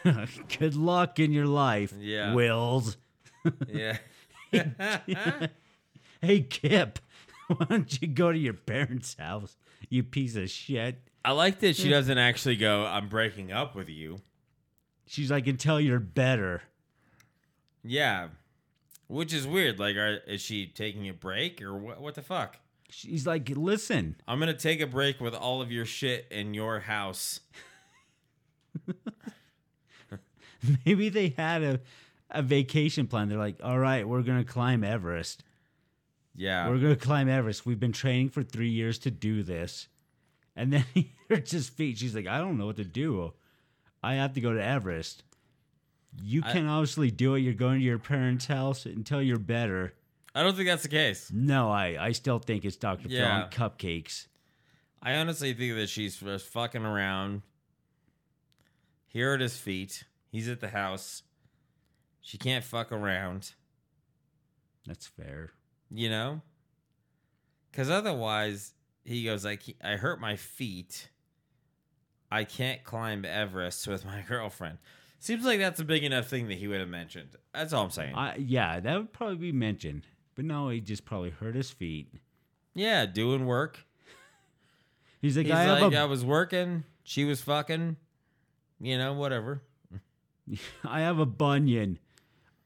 *laughs* Good luck in your life, Yeah. Wills. Yeah. *laughs* Hey, Kip, *laughs* why don't you go to your parents' house, you piece of shit? I like that she doesn't actually go, I'm breaking up with you. She's like, until you're better. Yeah. Which is weird. Like, are, is she taking a break or what, what the fuck? She's like, listen, I'm going to take a break with all of your shit in your house. *laughs* maybe they had a, a vacation plan. They're like, all right, we're going to climb Everest. Yeah. We're going to climb Everest. We've been training for three years to do this. And then he hurts his feet. She's like, I don't know what to do. I have to go to Everest. You I- can obviously do it. You're going to your parents' house until you're better. I don't think that's the case. No, I, I still think it's Dr. Phil Yeah. and cupcakes. I honestly think that she's just fucking around. Here at his feet. He's at the house. She can't fuck around, That's fair. you know? Because otherwise, he goes like, I hurt my feet. I can't climb Everest with my *laughs* girlfriend. Seems like that's a big enough thing that he would have mentioned. That's all I'm saying. I, yeah, that would probably be mentioned. But no, he just probably hurt his feet. yeah, doing work. *laughs* He's like, He's I have like, a I was working. She was fucking. You know, whatever. *laughs* I have a bunion.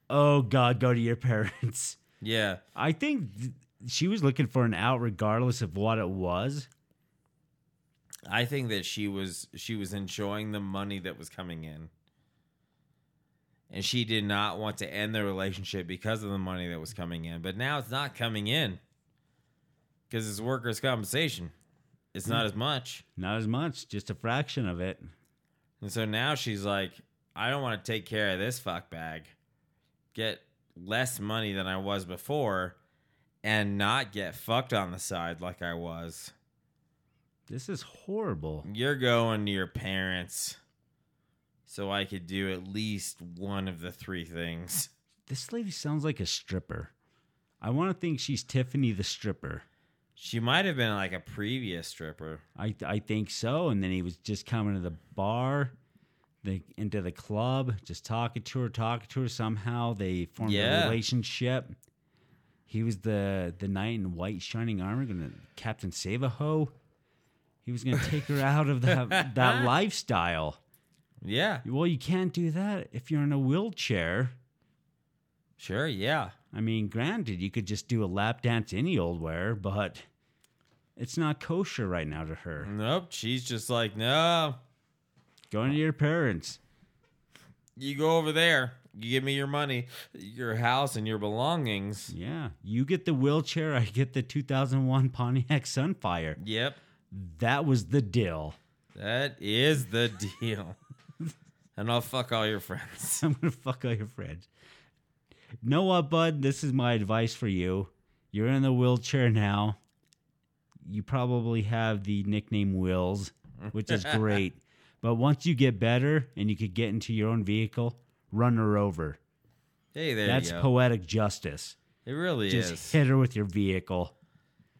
Oh God, go to your parents. Yeah. I think th- she was looking for an out, regardless of what it was. I think that she was she was enjoying the money that was coming in. And she did not want to end the relationship because of the money that was coming in. But now it's not coming in. Because it's workers' compensation. it's not as much. Not as much, just a fraction of it. And so now she's like, I don't want to take care of this fuck bag, get less money than I was before, and not get fucked on the side like I was. This is horrible. You're going to your parents so I could do at least one of the three things. This lady sounds like a stripper. I want to think she's Tiffany the stripper. She might have been like a previous stripper. I I think so. And then he was just coming to the bar, the into the club, just talking to her, talking to her. Somehow they formed Yeah. a relationship. He was the the knight in white shining armor, gonna Captain Save-a-Hoe. He was gonna take her out of that that *laughs* lifestyle. Yeah, Well, you can't do that if you're in a wheelchair. sure, yeah. I mean, granted, you could just do a lap dance any old where, but it's not kosher right now to her. Nope, she's just like, no, Going to your parents. you go over there. You give me your money, your house, and your belongings. Yeah, you get the wheelchair, I get the 2001 Pontiac Sunfire. Yep, That was the deal. that is the deal. *laughs* and I'll fuck all your friends. *laughs* I'm gonna fuck all your friends. Know what, bud? This is my advice for you. You're in the wheelchair now. You probably have the nickname Wills, which is *laughs* great. but once you get better and you could get into your own vehicle, run her over. Hey, there That's you go. poetic justice. it really Just is. hit her with your vehicle.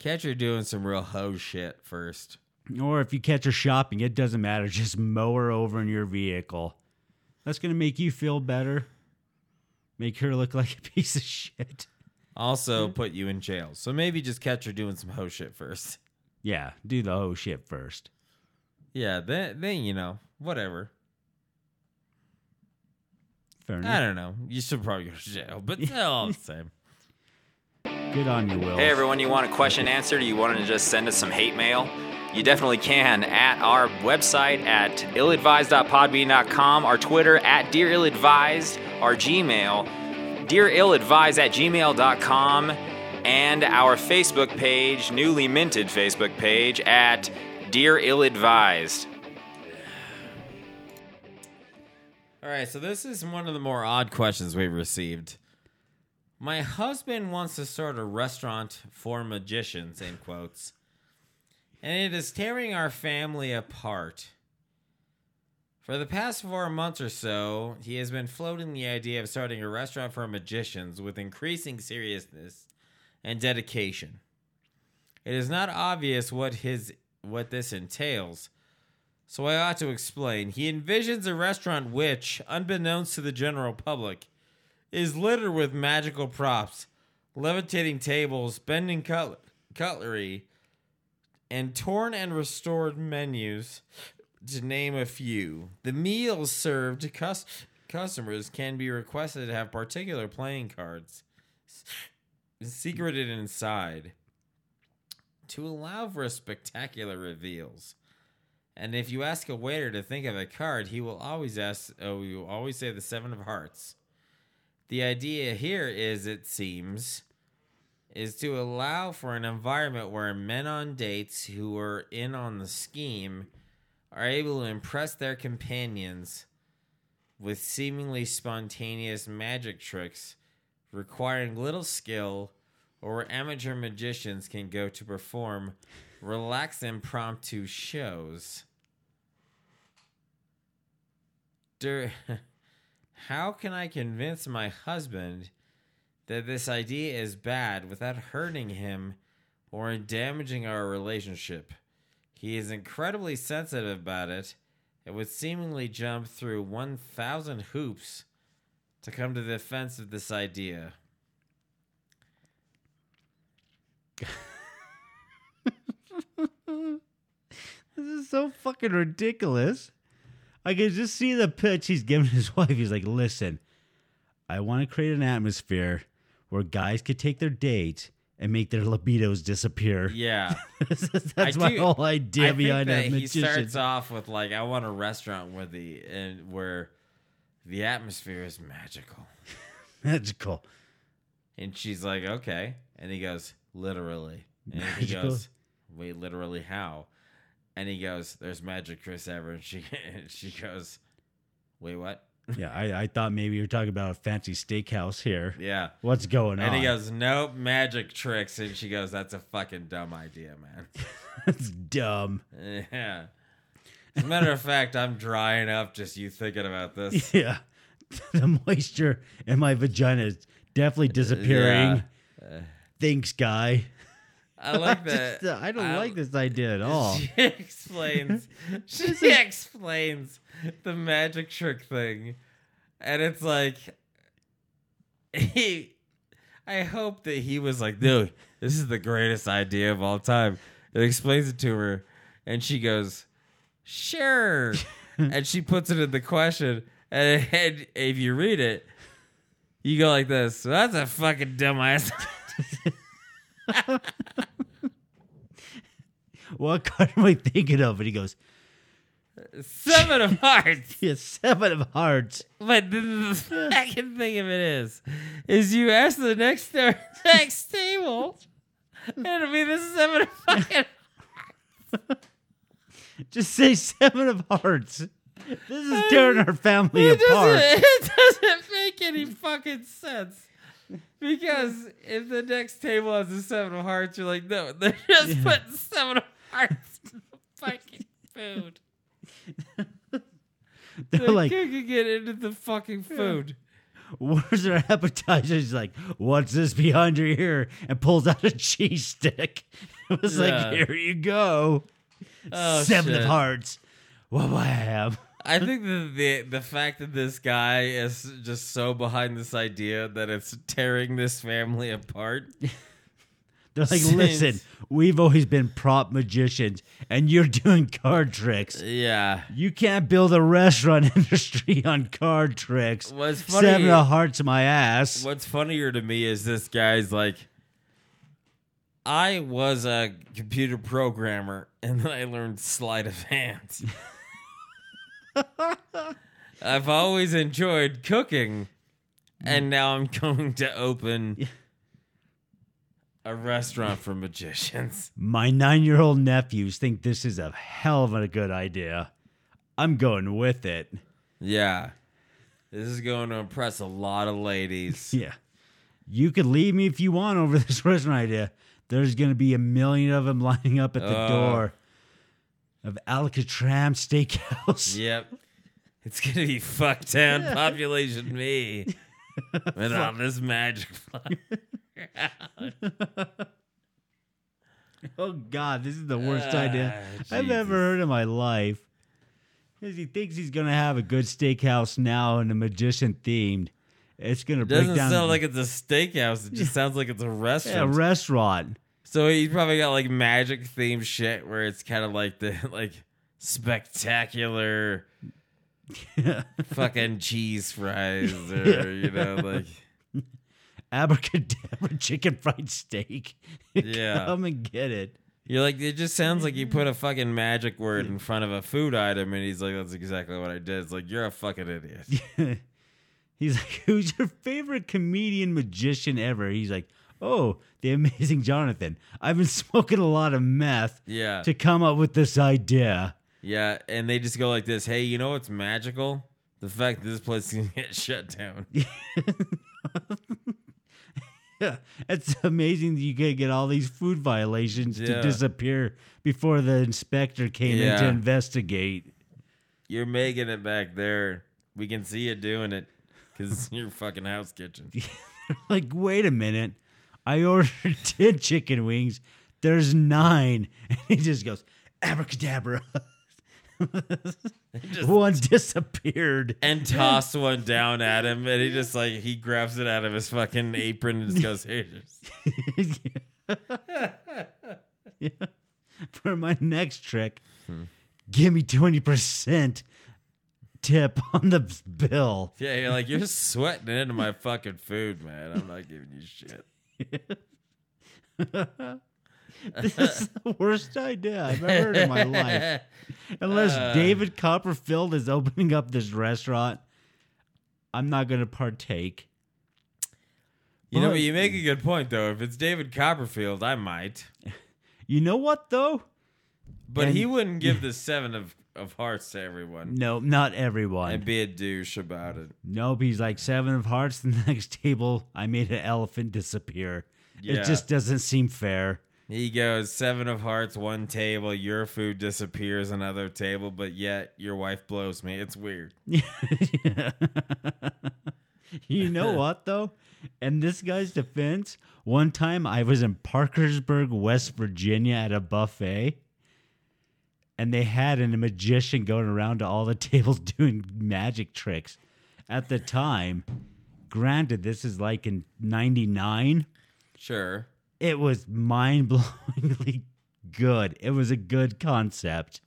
Catch her doing some real hoe shit first. Or if you catch her shopping, it doesn't matter. *laughs* Just mow her over in your vehicle. That's going to make you feel better. Make her look like a *laughs* piece of shit. Also, put you in jail. So maybe just catch her doing some hoe shit first. *laughs* Yeah, do the whole shit first. Yeah, then, then you know, whatever. Fair enough. I don't know. You should probably go to jail, but still all the same. Good on you, Will. Hey everyone, you want a question answered? You want to just send us some hate mail? You definitely can at our website at illadvised.podbean.com, our Twitter at Dear Ill our Gmail, dearilladvised at gmail.com, and our Facebook page, newly minted Facebook page at Dear Ill Advised. All right, so this is one of the more odd questions we've received. My husband wants to start a restaurant for magicians, in quotes, and it is tearing our family apart. For the past four months or so, he has been floating the idea of starting a restaurant for magicians with increasing seriousness and dedication. It is not obvious what his what this entails, so I ought to explain. He envisions a restaurant which, unbeknownst to the general public, is littered with magical props, levitating tables, bending cut- cutlery, and torn and restored menus, to name a few. The meals served to cus- customers can be requested to have particular playing cards secreted inside to allow for spectacular reveals. And if you ask a waiter to think of a card, he will always ask, oh, you always say the Seven of Hearts. The idea here is, it seems, is to allow for an environment where men on dates who are in on the scheme are able to impress their companions with seemingly spontaneous magic tricks requiring little skill or where amateur magicians can go to perform relaxed impromptu shows. Dur- *laughs* How can I convince my husband that this idea is bad without hurting him or damaging our relationship? He is incredibly sensitive about it and would seemingly jump through 1,000 hoops to come to the defense of this idea. *laughs* This is so fucking ridiculous. I can just see the pitch he's giving his *laughs* wife. He's like, listen, I want to create an atmosphere where guys could take their date and make their libidos disappear. *laughs* Yeah. That's I my do- whole idea I behind that he starts off with like, I want a restaurant where the and where the atmosphere is magical. *laughs* Magical. And she's like, okay. And he goes, literally. And he goes, wait, literally how? And he goes, "There's magic Chris ever." And she *laughs* she goes, "Wait, what?" Yeah, I, I thought maybe you were talking about a fancy steakhouse here. Yeah. What's going on? And he goes, "Nope, magic tricks." And she goes, "That's a fucking dumb idea, man." *laughs* That's dumb. yeah. As a matter of fact, I'm drying up just you thinking about this. *laughs* Yeah. the moisture in my vagina is definitely disappearing. Thanks, guy. I like *laughs* that. Just, uh, I don't like this idea at *laughs* all. She *laughs* explains. She explains the magic trick thing, and it's like he. I hope that he was like, "Dude, this is the greatest idea of all time." It explains it to her, and she goes, "Sure," and she puts it in the question, and, and if you read it, you go like this. That's a fucking dumbass. What card am I thinking of? And he goes, Seven of hearts. *laughs* yeah, seven of hearts. But the, *laughs* second thing of it is, is you ask the next *laughs* next table, and it'll be the seven of fucking. Just say seven of hearts. This is tearing our family It apart. doesn't, it doesn't make any fucking sense. Because if the next table has a seven of hearts, you're like, no, they're just putting seven of in *laughs* the fucking food. *laughs* They're They're like, cooking it into the fucking food. where's our appetizer? He's like, what's this behind your ear? And pulls out a cheese stick. *laughs* It was Yeah. like, here you go. Oh, seven shit. of hearts. What will I have? I think the, the the fact that this guy is just so behind this idea that it's tearing this family apart. *laughs* They're like, Since- listen, we've always been prop magicians, and you're *laughs* doing card tricks. Yeah. You can't build a restaurant *laughs* industry on card tricks. What's funny- Seven of hearts, my ass. What's funnier to me is this guy's like, I was a computer programmer and then I learned sleight of hand. I've always enjoyed cooking, and now I'm going to open a restaurant for magicians. My nine-year-old nephews think this is a hell of a good idea. I'm going with it. Yeah. This is going to impress a lot of ladies. *laughs* Yeah. You could leave me if you want over *laughs* this restaurant idea. There's going to be a million of them lining up at the Uh. door of Alcatraz Steakhouse. *laughs* Yep. It's going to be fucktown population me. Without this magic fly. *laughs* Oh God, this is the worst Ah, idea I've ever heard in my life. Because he thinks he's gonna have a good steakhouse now and a magician themed. It's gonna break Doesn't down. sound like it's a steakhouse. It just *laughs* sounds like it's a yeah, restaurant. restaurant. so he's probably got like magic themed shit where it's kind of like the *laughs* like spectacular fucking cheese fries or you know like Abracadabra *laughs* chicken fried steak. *laughs* Yeah. Come and get it. you're like it just sounds like you put a *laughs* fucking magic word in front of a food item and he's like that's exactly what I did. It's like you're a fucking idiot. He's like, Who's your favorite comedian magician ever? He's like, Oh, the amazing Johnathan. I've been smoking a lot of meth Yeah. to come up with this idea. Yeah, and they just go like this. Hey, you know what's magical? The fact that this place can get shut down. *laughs* Yeah, it's amazing that you could get all these food violations to disappear before the inspector came in to investigate. You're making it back there. We can see you doing it because it's *laughs* your fucking house kitchen. *laughs* like, wait a minute. I ordered 10 chicken wings. There's nine. And he just goes, abracadabra. Just- One disappeared. and tossed one down at him, and he just like he grabs it out of his fucking apron and just goes, "Here, Yeah. *laughs* For my next trick, Hmm. give me 20% tip on the bill. yeah." You're like, you're sweating into my fucking food, man. I'm not giving you shit. *laughs* *laughs* This is the worst idea I've ever heard in my life. Unless Uh. David Copperfield is opening up this restaurant, I'm not going to partake. You know, But- but you make a good point though. If it's David Copperfield, I might. *laughs* You know what, though? But And- he wouldn't give *laughs* the seven of, of hearts to everyone No, not everyone. and be a douche about it. Nope, he's like seven of hearts. The next table, I made an elephant disappear. Yeah. It just doesn't seem fair. He goes seven of hearts, one table. Your food disappears, another table, but yet your wife blows me. It's weird. *laughs* You know *laughs* what though? In this guy's defense, one time I was in Parkersburg, West Virginia at a buffet, and they had a magician going around to all the *laughs* tables doing magic tricks. At the time, granted, this is like in '99. Sure. It was mind blowingly good. It was a good concept.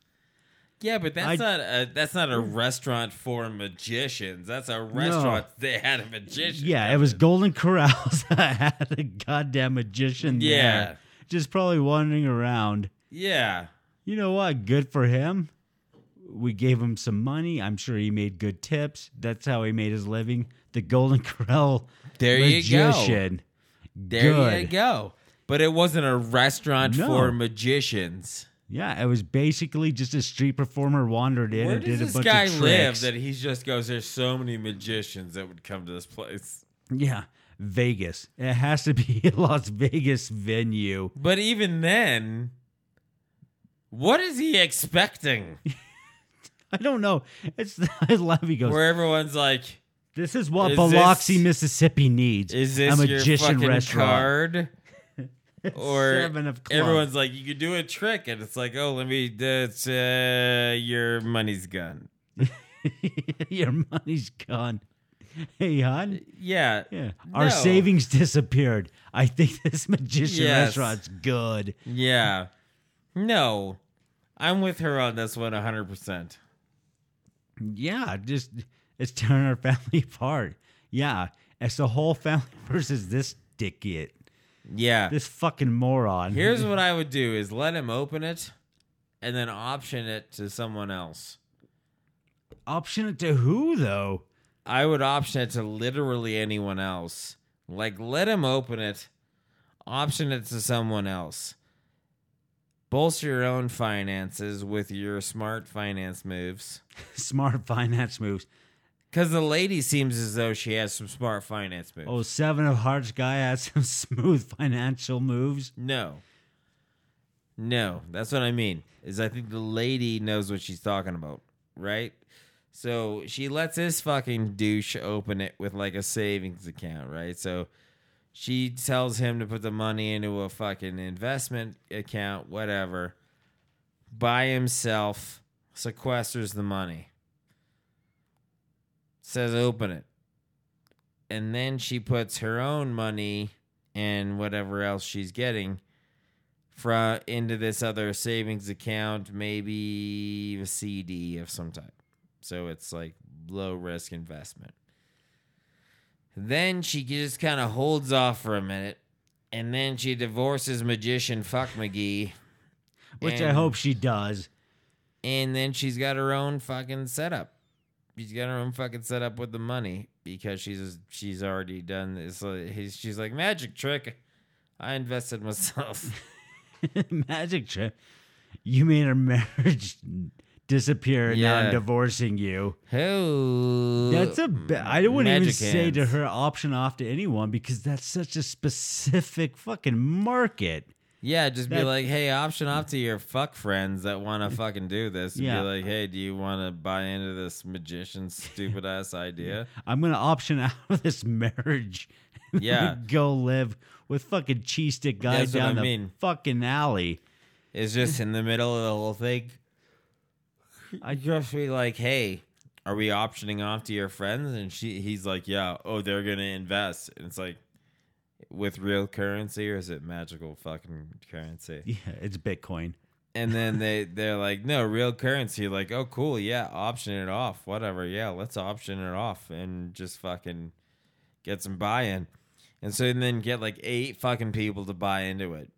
Yeah, but that's I- not a that's not a restaurant for magicians. That's a restaurant they had a magician. Yeah, it was. Golden Corrals *laughs* that had a goddamn magician Yeah. there. Just probably wandering around. Yeah. You know what? Good for him. We gave him some money. I'm sure he made good tips. That's how he made his living. The Golden *laughs* Corral There you go. magician. There you Good. go. But it wasn't a restaurant No. for magicians. Yeah, it was basically just a street performer wandered in Where and does did a this bunch guy of live tricks. that he just goes, There's so many magicians that would come to this place. yeah, Vegas. It has to be a Las Vegas venue. But even then, what is he expecting? *laughs* I don't know. It's *laughs* I love he goes. Where everyone's like, This is what Is Biloxi, this- Mississippi needs. Is a this your magician fucking restaurant. card? *laughs* Or Seven of clubs. everyone's like, you could do a trick, and it's like, oh, let me. That's uh, your money's gone. *laughs* Your money's gone. Hey, hon. Yeah, Yeah. Our No. savings disappeared. I think *laughs* this magician Yes. restaurant's good. yeah. No, I'm with her on this one one, hundred percent. Yeah, just it's tearing our family apart. Yeah. It's the whole family versus this dickhead. Yeah. This fucking moron. Here's *laughs* what I would do: is let him open it, and then option it to someone else. option it to who though? I would option it to literally anyone else. Like, let him open it, option it to someone else. Bolster your own finances with your smart finance moves. *laughs* Smart finance moves. Because the lady seems as though she has some smart finance moves. Oh, seven of hearts guy has some *laughs* smooth financial moves. No. No, that's what I mean. Is I think the lady knows what she's talking about, right? So she lets this fucking douche open it with like a savings account, right? So she tells him to put the money into a fucking investment account, whatever, by himself, sequesters the money, says open it. And then she puts her own money and whatever else she's getting from into this other savings account, maybe a CD of some type. So it's like low risk investment. Then she just kind of holds off for a minute, and then she divorces magician fuck McGee, Which I hope she does. and then she's got her own fucking setup. She's got her own fucking setup with the money because she's she's already done this. She's like magic trick. I invested myself. *laughs* Magic trick. You made our marriage *laughs* disappear and now I'm divorcing you. Who? That's a ba- I wouldn't even Magic say to her option off to anyone because that's such a specific fucking market. Yeah, just be That- like, hey, option off to your fuck friends that want to fucking do this. And Yeah. Be like, hey, do you want to buy into this magician's stupid ass idea? *laughs* I'm gonna option out of this marriage. and Yeah. *laughs* go live with fucking cheese stick guy That's what down I the mean. fucking alley. It's just in the middle of the whole thing. I just be like, hey, are we optioning off to your friends? And she, he's like, yeah. Oh, they're gonna invest. And it's like, with real currency or is it magical fucking currency? *laughs* Yeah, it's Bitcoin. And then *laughs* they they're like, no, real currency. Like, oh, cool, yeah, option it off, whatever. Yeah, let's option it off and just fucking get some buy-in. And so then get like eight fucking people to buy into it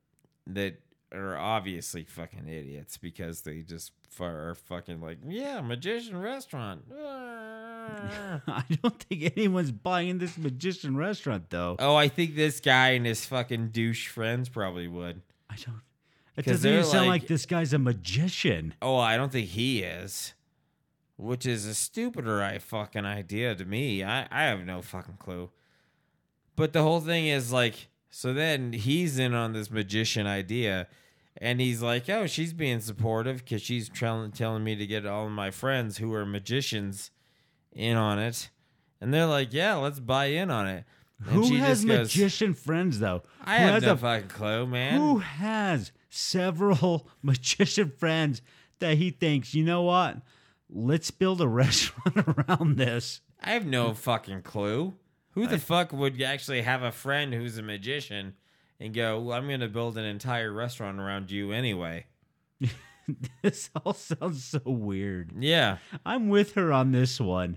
that are obviously fucking idiots because they just are fucking like, yeah, magician restaurant. Ah. *laughs* I don't think anyone's buying this magician restaurant though. oh, I think this guy and his fucking douche friends probably would. I don't. It 'Cause doesn't even sound like- like this guy's a magician. Oh, I don't think he is. Which is a stupider I fucking idea to me. I, I have no fucking clue. But the whole thing is like, so then he's in on this magician idea, and he's like, oh, she's being supportive because she's telling telling me to get all of my friends who are magicians in on it, and they're like, yeah, let's buy in on it. And Who she has goes, magician friends though? I Who have has no a- fucking clue, man. Who has several *laughs* magician friends that he thinks, you know what? Let's build a *laughs* restaurant around this. I have no fucking clue. Who the fuck would actually have a friend who's a magician and go, well, I'm going to build an entire restaurant around you anyway? *laughs* This all sounds so weird. Yeah. I'm with her on this one.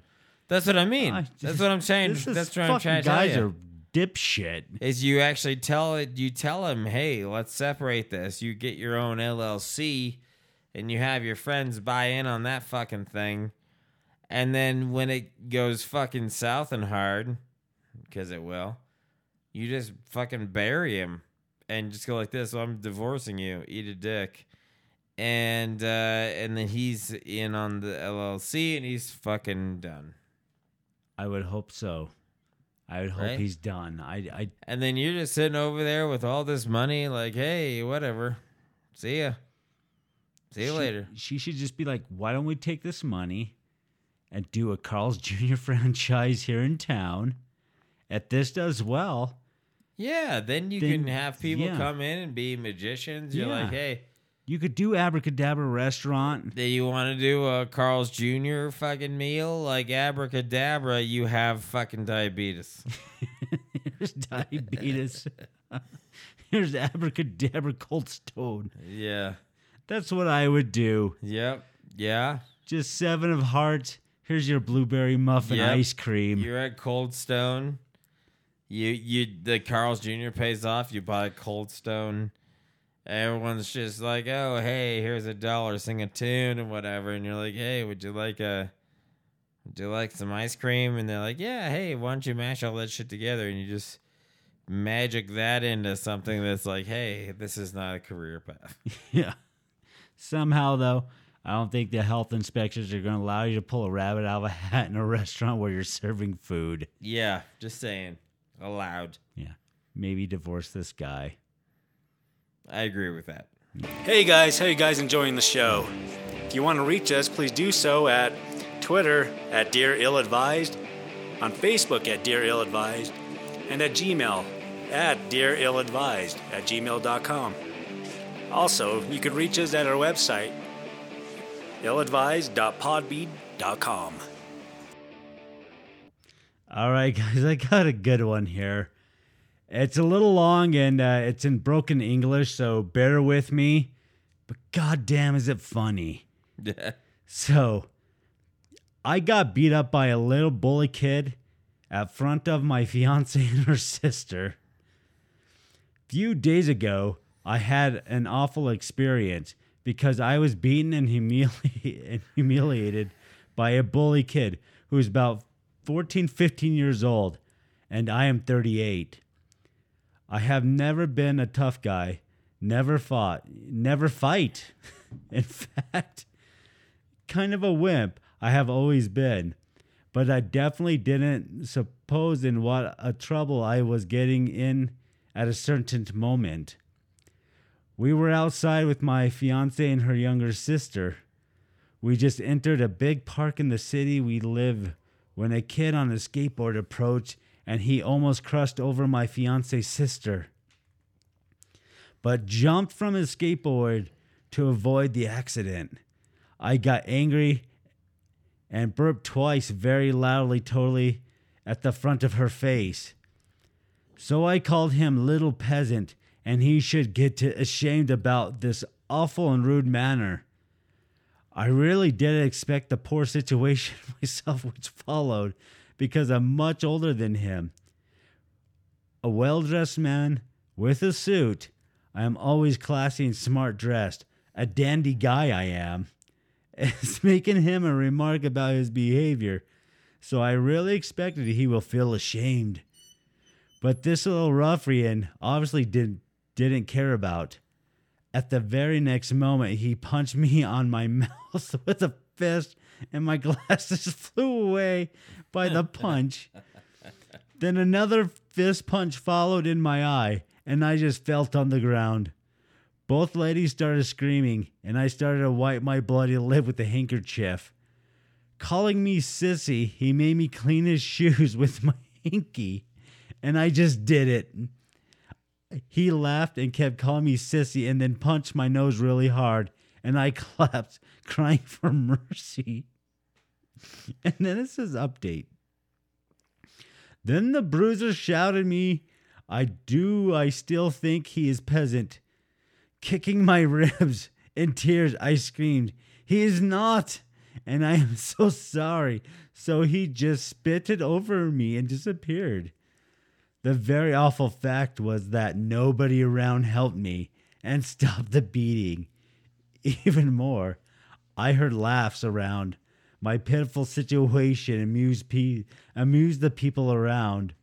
That's what I mean. I That's what I'm saying. This is That's what I'm trying to tell guys you. are dipshit. is you actually tell it you tell him hey let's separate this you get your own llc and you have your friends buy in on that fucking thing and then when it goes fucking south and hard because it will you just fucking bury him and just go like this well, i'm divorcing you eat a dick and uh and then he's in on the llc and he's fucking done I would hope so. I would hope Right? he's done. I, I And then you're just sitting over there with all this money, like, hey, whatever. See ya. See you she- later. She should just be like, why don't we take this money and do a Carl's *laughs* Jr. franchise here in town? If this does well, Yeah, then you Then- can have people yeah. come in and be magicians. You're Yeah. like, hey, you could do Abracadabra Restaurant. do you want to do a Carl's Jr. fucking meal? Like abracadabra, you have fucking diabetes. *laughs* Here's diabetes. *laughs* Here's Abracadabra Cold Stone. yeah. That's what I would do. Yep. Yeah. Just seven of hearts. Here's your blueberry muffin Yep. ice cream. You're at Cold Stone. You you the Carl's Jr. pays off. You buy Cold Stone. Everyone's just like, oh hey, here's a dollar, sing a tune and whatever. And you're like, hey, would you like a would you like some ice cream? And they're like, yeah, hey, why don't you mash all that shit together? And you just magic that into something that's like, hey, this is not a career path. *laughs* Yeah. Somehow, though, I don't think the health inspectors are going to allow you to pull a rabbit out of a hat in a *laughs* restaurant where you're serving food. yeah, just saying, allowed. Yeah. Maybe divorce this guy. I agree with that. Hey guys, how you guys enjoying the show? If you want to reach us, please do so at Twitter at Dear Ill Advised, on Facebook at Dear Ill Advised, and at Gmail at Dear Ill Advised at gmail.com. Also, you can reach us at our website, illadvised.podbean.com. All right, guys, I got a good one here. It's a little long and uh, it's in broken English, so bear with me. But goddamn, is it funny? So, I got beat up by a little bully kid at front of my *laughs* fiance and her sister. Few days ago, I had an awful experience because I was beaten and, humili- *laughs* and humiliated by a bully kid who is about 14, 15 years old, and I am 38. I have never been a tough guy, never fought, never fight. *laughs* In fact, kind of a wimp I have always been, but I definitely didn't suppose in what a trouble I was getting in at a certain moment. We were outside with my fiance and her younger sister. We just entered a big park in the city we live when a kid on a skateboard approached and he almost crushed over my fiance's sister. But jumped from his skateboard to avoid the accident. I got angry and burped twice very loudly, totally at the front of her face. So I called him little peasant, and he should get ashamed about this awful and rude manner. I really didn't expect the poor situation *laughs* myself which followed, because I'm much older than him. A well dressed man with a suit. I am always classy and smart dressed. A dandy guy I am. *laughs* It's making him a remark about his behavior, so I really expected he will feel ashamed. But this little ruffian obviously did, didn't care about. At the very next moment, he punched me *laughs* on my *laughs* mouth with a fist, and my *laughs* glasses *laughs* flew away by the *laughs* punch. then another fist punch followed in my eye, and I just felt on the ground. Both ladies started screaming, and I started to wipe my bloody lip with a handkerchief. Calling me sissy, he made me clean his shoes with my hinky, and I just did it. He laughed and kept calling me sissy and then punched my nose really hard, and I *laughs* clapped, crying for mercy. And then it says update. Then the bruiser shouted me, I do, I still think he is peasant. Kicking my *laughs* ribs in tears, I screamed, He is not, and I am *laughs* so sorry. So he just spitted over me and disappeared. The very awful fact was that nobody around helped me and stopped the beating. *laughs* Even more, I heard laughs around. My pitiful situation amused, pe- the people around.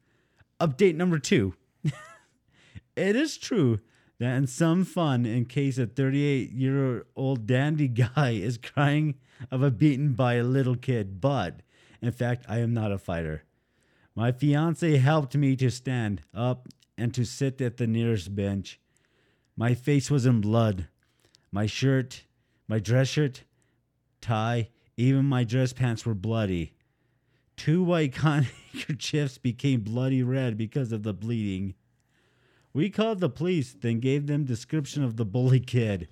Update number two. *laughs* it is true that in some fun, in case a 38 year old dandy *laughs* guy is crying of a beaten by a little kid, but in fact, I am not a fighter. My fiance helped me to stand up and to sit at the nearest bench. My face was in blood. My shirt, my dress shirt, tie, even my dress pants were bloody. Two white cotton *laughs* handkerchiefs became bloody red because of the bleeding. We called the police, then gave them description of the bully kid.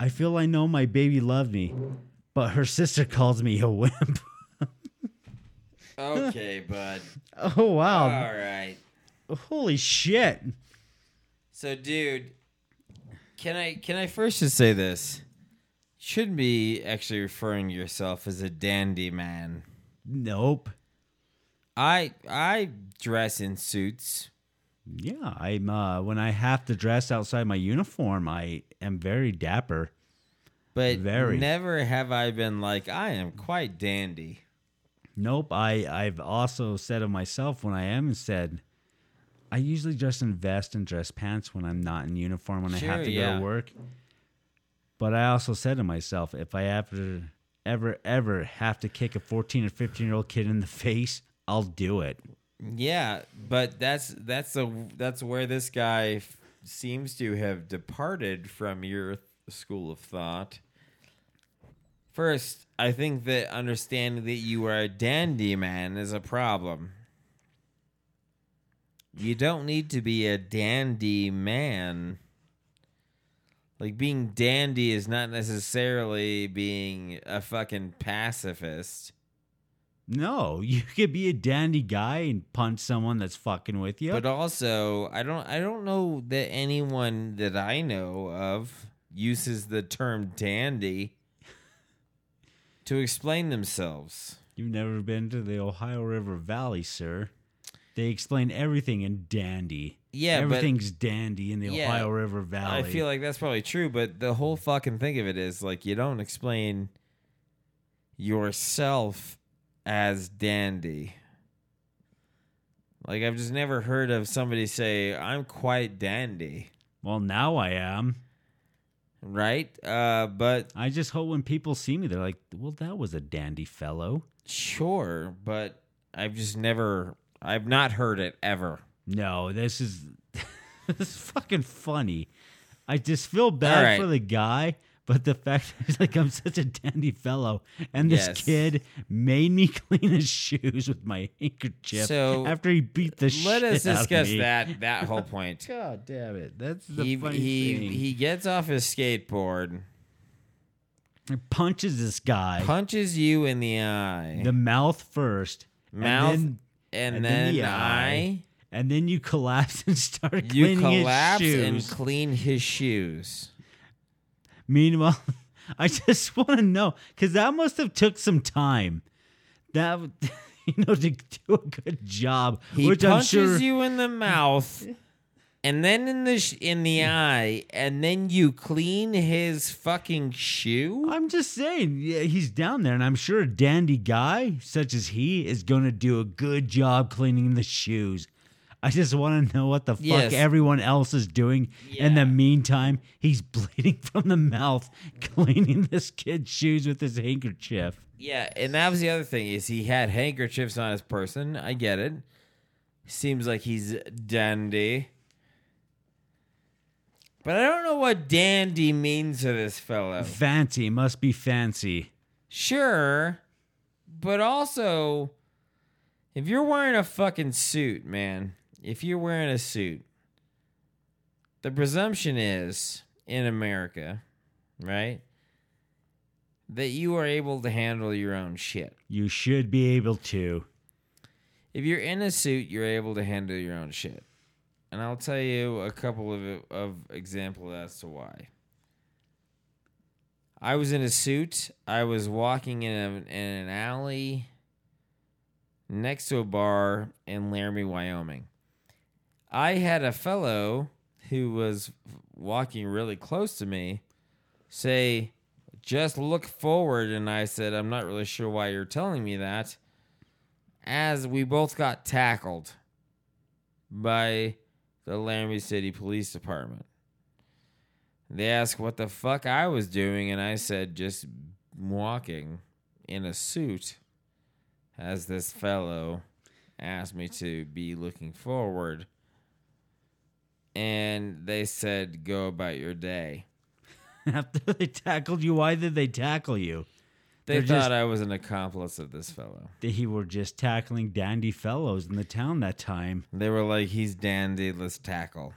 I feel I know my baby loved me, but her sister calls me a wimp. *laughs* Okay, bud. *laughs* Oh wow. All right. Holy shit. So, dude, can I can I first just say this? Shouldn't be actually referring to yourself as a dandy man. Nope. I I dress in suits. Yeah, I'm uh when I have to dress outside my uniform, I am very dapper. But Very. never have I been like I am quite dandy. Nope. I I've also said of myself when I am said I usually dress in vest and dress pants when I'm not in uniform when I have to go to work. But I also said to myself, if I ever ever ever have to kick a 14 or 15 year old kid in the face, I'll do it. Yeah, but that's that's a that's where this guy f- seems to have departed from your th- school of thought. First, I think that understanding that you are a dandy man is a problem. You don't need to be a dandy man. Like being dandy is not necessarily being a fucking pacifist. No, you could be a dandy guy and punch someone that's fucking with you. But also, I don't I don't know that anyone that I know of uses the term dandy to explain themselves. You've never been to the Ohio River Valley, sir. They explain everything in dandy. Yeah, but- everything's dandy in the Yeah, Ohio River Valley. I feel like that's probably true, but the whole fucking thing of it is like you don't explain yourself as dandy. Like I've just never heard of somebody say I'm quite dandy, well, now I am. right? Uh but I just hope when people see me, they're like, "Well, that was a dandy fellow." Sure, but I've just never, I've not heard it ever. No, this is *laughs* this is fucking funny. I just feel bad right. for the guy, but the fact *laughs* is like I'm such a dandy fellow, and this Yes. kid made me *laughs* clean his shoes with my handkerchief So, after he beat the shit Let us discuss that that whole point. God damn it! That's the he funny he thing. he gets off his skateboard, He punches this guy punches you in the eye, the mouth first, mouth, and and, and then, then the eye. eye. and then you *laughs* collapse and start cleaning. You collapse and clean his shoes. Meanwhile, *laughs* I just want to know because that must have took some time. That *laughs* you know to do a good job, He which I'm punches sure. you in the mouth, and then in the sh- in the eye, and then you clean his fucking shoe. I'm just saying, yeah, he's down there, and I'm sure a dandy guy such as he is going to do a good job cleaning the shoes. I just want to know what the fuck Yes. everyone else is doing. In the meantime, he's *laughs* bleeding from the mouth, cleaning this kid's shoes with his handkerchief. Yeah, and that was the other thing is he had handkerchiefs on his person. I get it. Seems like he's dandy. But I don't know what dandy means to this fellow. Fancy must be fancy. Sure, but also if you're wearing a fucking suit, man, if you're wearing a suit, the presumption is in America, right? That you are able to handle your own shit. You should be able to. if you're in a suit, you're able to handle your own shit. And I'll tell you a couple of of examples as to why. I was in a suit. I was walking in, a, in an alley next to a bar in Laramie, Wyoming. I had a fellow who was walking really close to me say, "Just look forward." And I said, "I'm not really sure why you're telling me that." as we both got tackled by the Laramie City Police Department. They asked what the fuck I was doing, and I said just walking in a suit as this fellow asked me to be looking forward. And they said, go about your day. *laughs* After they tackled you, why did they tackle you? They thought just- I was an accomplice of this fellow. They were just tackling dandy fellows in the town that time. They were like, he's dandy, let's tackle.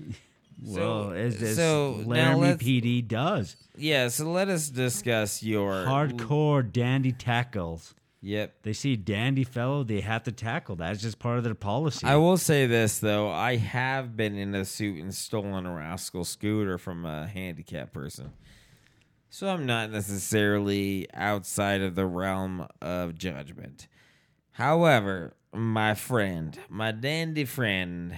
*laughs* well, as, as so Laramie PD does. Yeah, so let us discuss your Hardcore dandy tackles. Yep. They see dandy fellow, they have to tackle. That's just part of their policy. I will say this though, I have been in a suit and stolen a rascal scooter from a handicapped person. So I'm not necessarily outside of the realm of judgment. However, my friend, my dandy friend,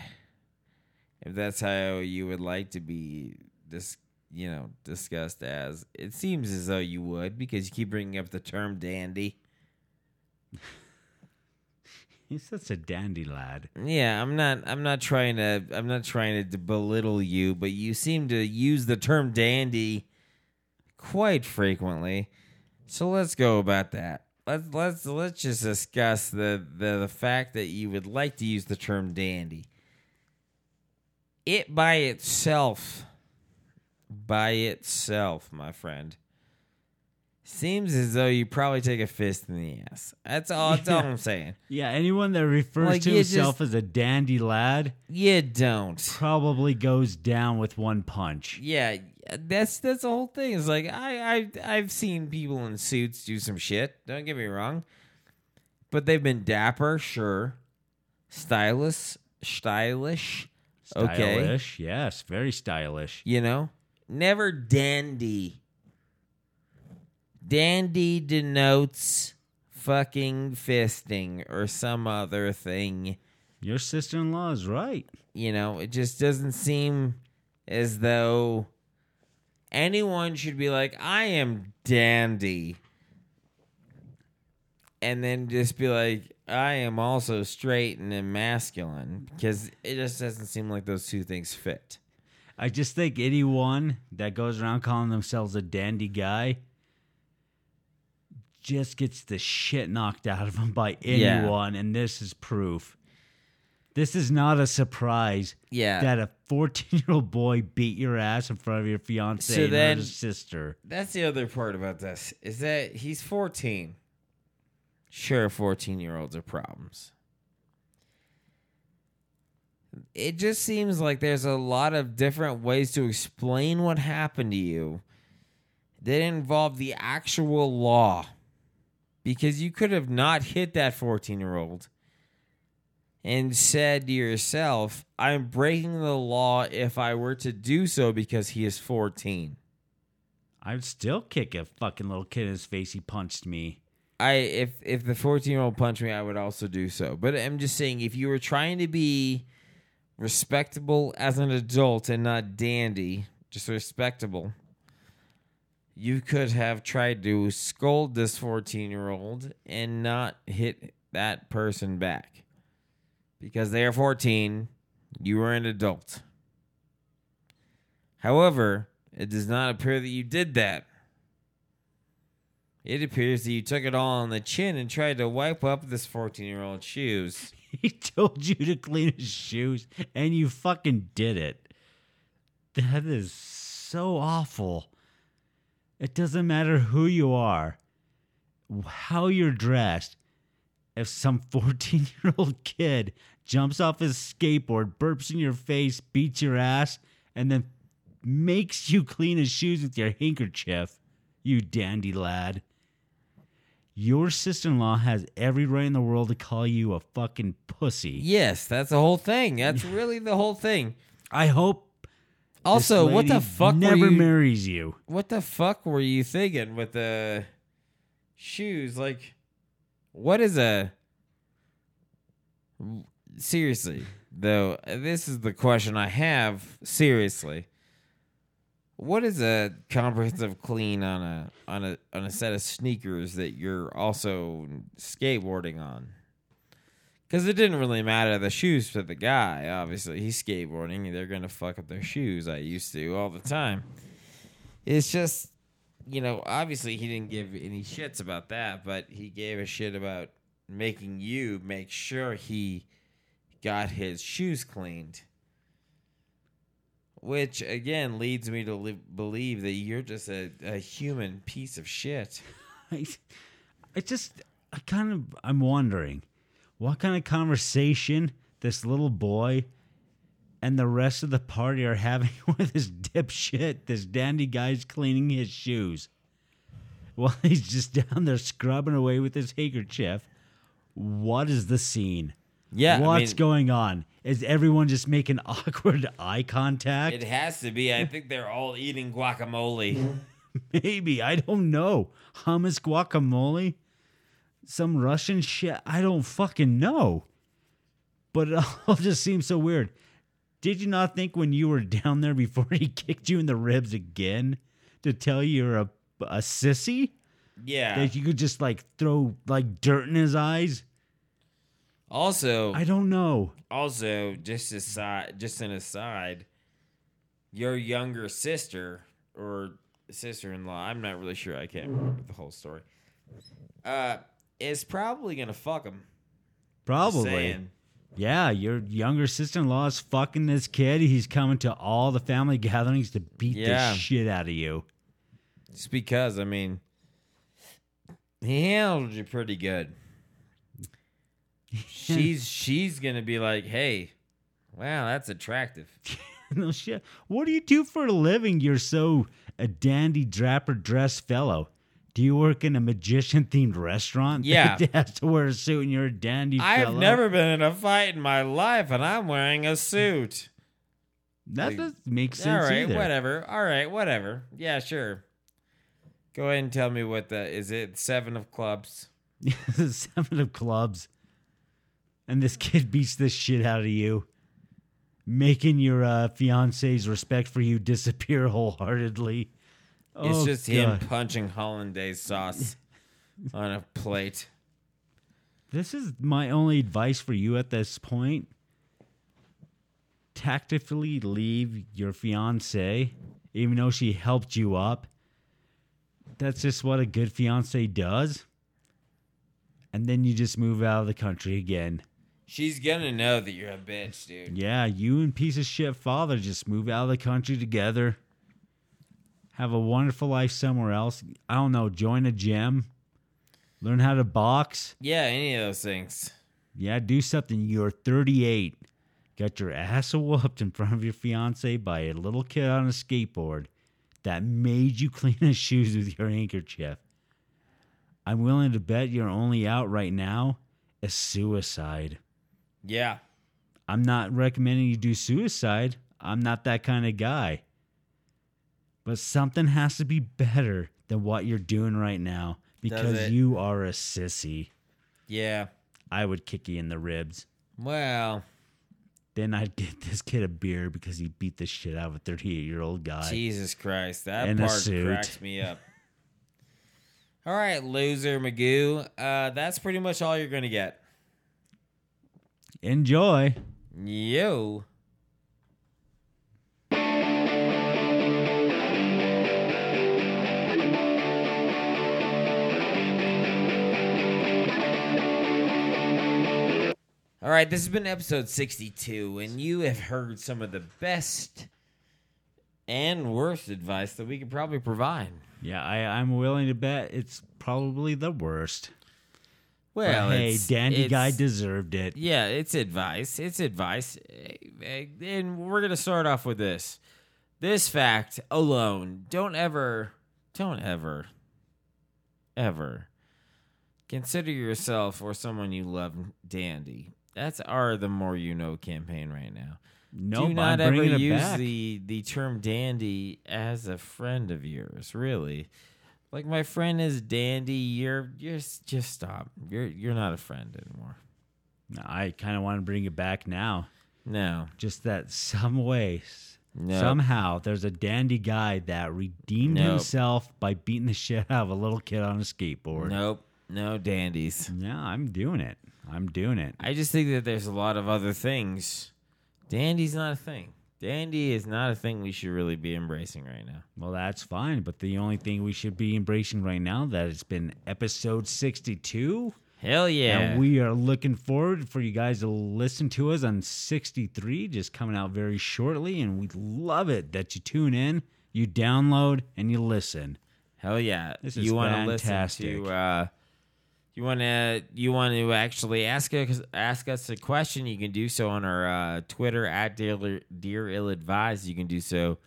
if that's how you would like to be this you know, discussed as, it seems as though you would because you keep bringing up the term dandy. *laughs* He's such a dandy lad. Yeah, I'm not. I'm not trying to. I'm not trying to belittle you, but you seem to use the term dandy quite frequently. So let's go about that. Let's let's let's just discuss the the, the fact that you would like to use the term dandy. It by itself, by itself, my friend, seems as though you probably take a fist in the ass. That's all. That's all I'm saying. Yeah, anyone that refers Like, to himself just- as a dandy lad You don't. probably goes down with one punch. Yeah, that's that's the whole thing. It's like I I I've seen people in suits do some shit. Don't get me wrong, but they've been dapper, sure, stylish, stylish, okay, Stylish, yes, very stylish. you know, never dandy. Dandy denotes fucking fisting or some other thing. Your sister in law is right. You know, it just doesn't seem as though anyone should be like, I am dandy. And then just be like, I am also straight and masculine. Because it just doesn't seem like those two things fit. I just think anyone that goes around calling themselves a dandy guy just gets the shit knocked out of them by Yeah. anyone, and this is proof. This is not a surprise Yeah. that a 14 year old boy beat your ass in front of your fiance So and then- her sister. That's the other part about this is that he's 14. Sure, 14 year olds are problems. It just seems like there's a lot of different ways to explain what happened to you that involve the actual law. Because you could have not hit that 14 year old and said to yourself, I'm breaking the law if I were to do so because he is 14. I'd still kick a fucking little kid in his face. He punched me. I if if the 14 year old punched me, I would also do so. But I'm just saying, if you were trying to be respectable as an adult and not dandy, just respectable, you could have tried to scold this 14 year old and not hit that person back. Because they are 14. You are an adult. However, it does not appear that you did that. It appears that you took it all on the chin and tried to wipe up this 14 year old's shoes. *laughs* He told you to clean his shoes, and you fucking did it. That is so awful. It doesn't matter who you are, how you're dressed. If some *laughs* 14 year old kid jumps off his skateboard, burps in your face, beats your ass, and then makes you clean his shoes with your handkerchief, you dandy lad. Your sister in law has every right in the world to call you a fucking pussy. Yes, that's the whole thing. *laughs* That's really the whole thing. I hope Also, what the fuck never were you, marries you. What the fuck were you thinking with the shoes? Like, what is a seriously though? This is the question I have. Seriously, what is a comprehensive clean on a on a on a set of sneakers that you're also skateboarding on? Because it didn't really matter the shoes for the guy. Obviously, he's skateboarding. They're gonna fuck up their shoes. I used to all the time. It's just, you know, obviously he didn't give any shits about that, but he gave a shit about making you make sure he got his shoes cleaned. Which again leads me to li- believe that you're just a, a human piece of shit. *laughs* I, I just, I kind of, I'm wondering what kind of conversation this little boy and the rest of the party are having *laughs* with this dipshit, this dandy guy's cleaning his shoes while *laughs* he's just down there scrubbing away with his handkerchief. What is the scene? Yeah, I What's mean- going on? Is everyone just making *laughs* awkward eye contact? It has to be. I think they're all eating guacamole. Maybe. I don't know. Hummus guacamole? Some Russian shit? I don't fucking know. But it all just seems so weird. Did you not think when you were *laughs* down there before he kicked you in the ribs again to tell you you're a, a sissy? Yeah. That you could just like throw like dirt in his eyes? Also, I don't know. also just aside, just an aside, your younger sister or sister-in-law, I'm not really sure. I can't remember the whole story. Uh, is probably gonna fuck him. Probably. Yeah, your younger sister in law is fucking this kid. He's coming to all the family gatherings to beat Yeah. the shit out of you. Just because, I mean, he handled you pretty good. *laughs* She's she's gonna be like, hey, wow, that's attractive. *laughs* no shit. What do you do for a living? You're so a dandy drapper dress fellow. Do you work in a magician themed restaurant? *laughs* Yeah. that has to wear a suit and you're a dandy I've fellow? never been in a fight in my life, and I'm wearing a suit. That doesn't make sense All right, either. whatever. All right, whatever. Yeah, sure. Go ahead and tell me what the is it seven of clubs? *laughs* Seven of clubs. And this kid beats the shit out of you, making your uh, fiance's respect for you disappear *laughs* wholeheartedly. It's Oh, just him God. punching hollandaise sauce *laughs* on a plate. This is my only advice for you at this point. Tactfully leave your fiance, even though she helped you up. That's just what a good fiance does. And then you just move out of the country again. She's gonna know that you're a bitch, dude. Yeah, you and piece of shit father just move out of the country together. Have a wonderful life somewhere else. I don't know, join a gym. Learn how to box. Yeah, any of those things. Yeah, do something. You're 38. Got your ass *laughs* whooped in front of your fiance by a little kid on a skateboard that made you *laughs* clean his shoes with your handkerchief. I'm willing to bet you're only out right now is suicide. Yeah. I'm not recommending you do suicide. I'm not that kind of guy. But something has to be better than what you're doing right now because you are a sissy. Yeah. I would kick you in the ribs. Well, Then I'd get *laughs* this kid a beer because he beat the shit out of a 38 year old guy. Jesus Christ, that part cracks me up. *laughs* All right, loser Magoo. Uh, that's pretty much all you're gonna get. Enjoy. Yo. All right, this has been episode 62, and you have heard some of the best and worst advice that we could probably provide. Yeah, I, I'm willing to bet it's probably the worst. But Well, hey, it's- Dandy Guy deserved it. Yeah, it's advice. It's advice. And we're going to start off with this. This fact alone, don't ever, don't ever, ever consider yourself or someone you love dandy. That's our The More You Know campaign right now. Nope, Do not ever use back. the, the term dandy as a friend of yours, really. Like my friend is dandy, you're you're just stop. You're you're not a friend anymore. No, I kind of want to bring it back now. No. Just that some way, No. somehow, there's a dandy guy that redeemed Nope. himself by beating the shit out of a little kid on a skateboard. Nope. No dandies. Yeah, I'm doing it. I'm doing it. I just think that there's a lot of other things. Dandy's not a thing. Dandy is not a thing we should really be embracing right now. Well, that's fine. But the only thing we should be embracing right now that it's been episode 62. Hell yeah. And we are looking forward for you guys to listen to us on 63, just coming out very shortly. And we love it that you tune in, you download, and you listen. Hell yeah. This is you want to listen fantastic. to uh you want to you want to actually ask us ask us a question, you can do so on our uh, Twitter at dear, dear ill advised. You can do so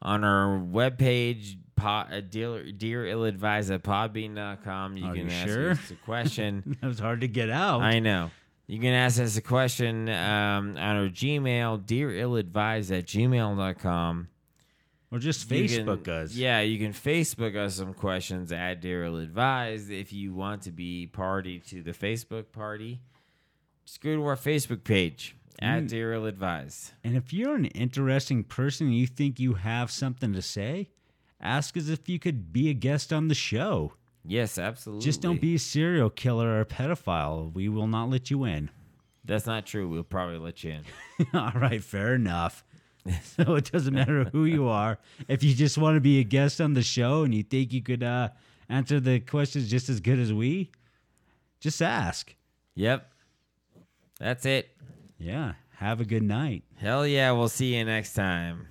on our webpage po- uh, dear, dear ill advised at podbean.com. You Are can you ask sure? us a question. *laughs* That was hard to get out. I know. You can ask us a question um, on our Gmail, dearilladvised at gmail.com. or just Facebook can- us. Yeah, you can Facebook us some questions at Dear Ill Advised. If you want to be party to the Facebook party, just go to our Facebook page at Mm. Dear Advised. And if you're an interesting person and you think you have something to say, ask us if you could be a guest on the show. Yes, absolutely. Just don't be a serial killer or a pedophile. We will not let you in. That's not true. We'll probably let you in. *laughs* All right, fair enough. *laughs* so it doesn't matter who you are. If you just want to be a guest on the show and you think you could uh, answer the questions just as good as we, just ask. Yep. That's it. Yeah. Have a good night. Hell yeah. We'll see you next time.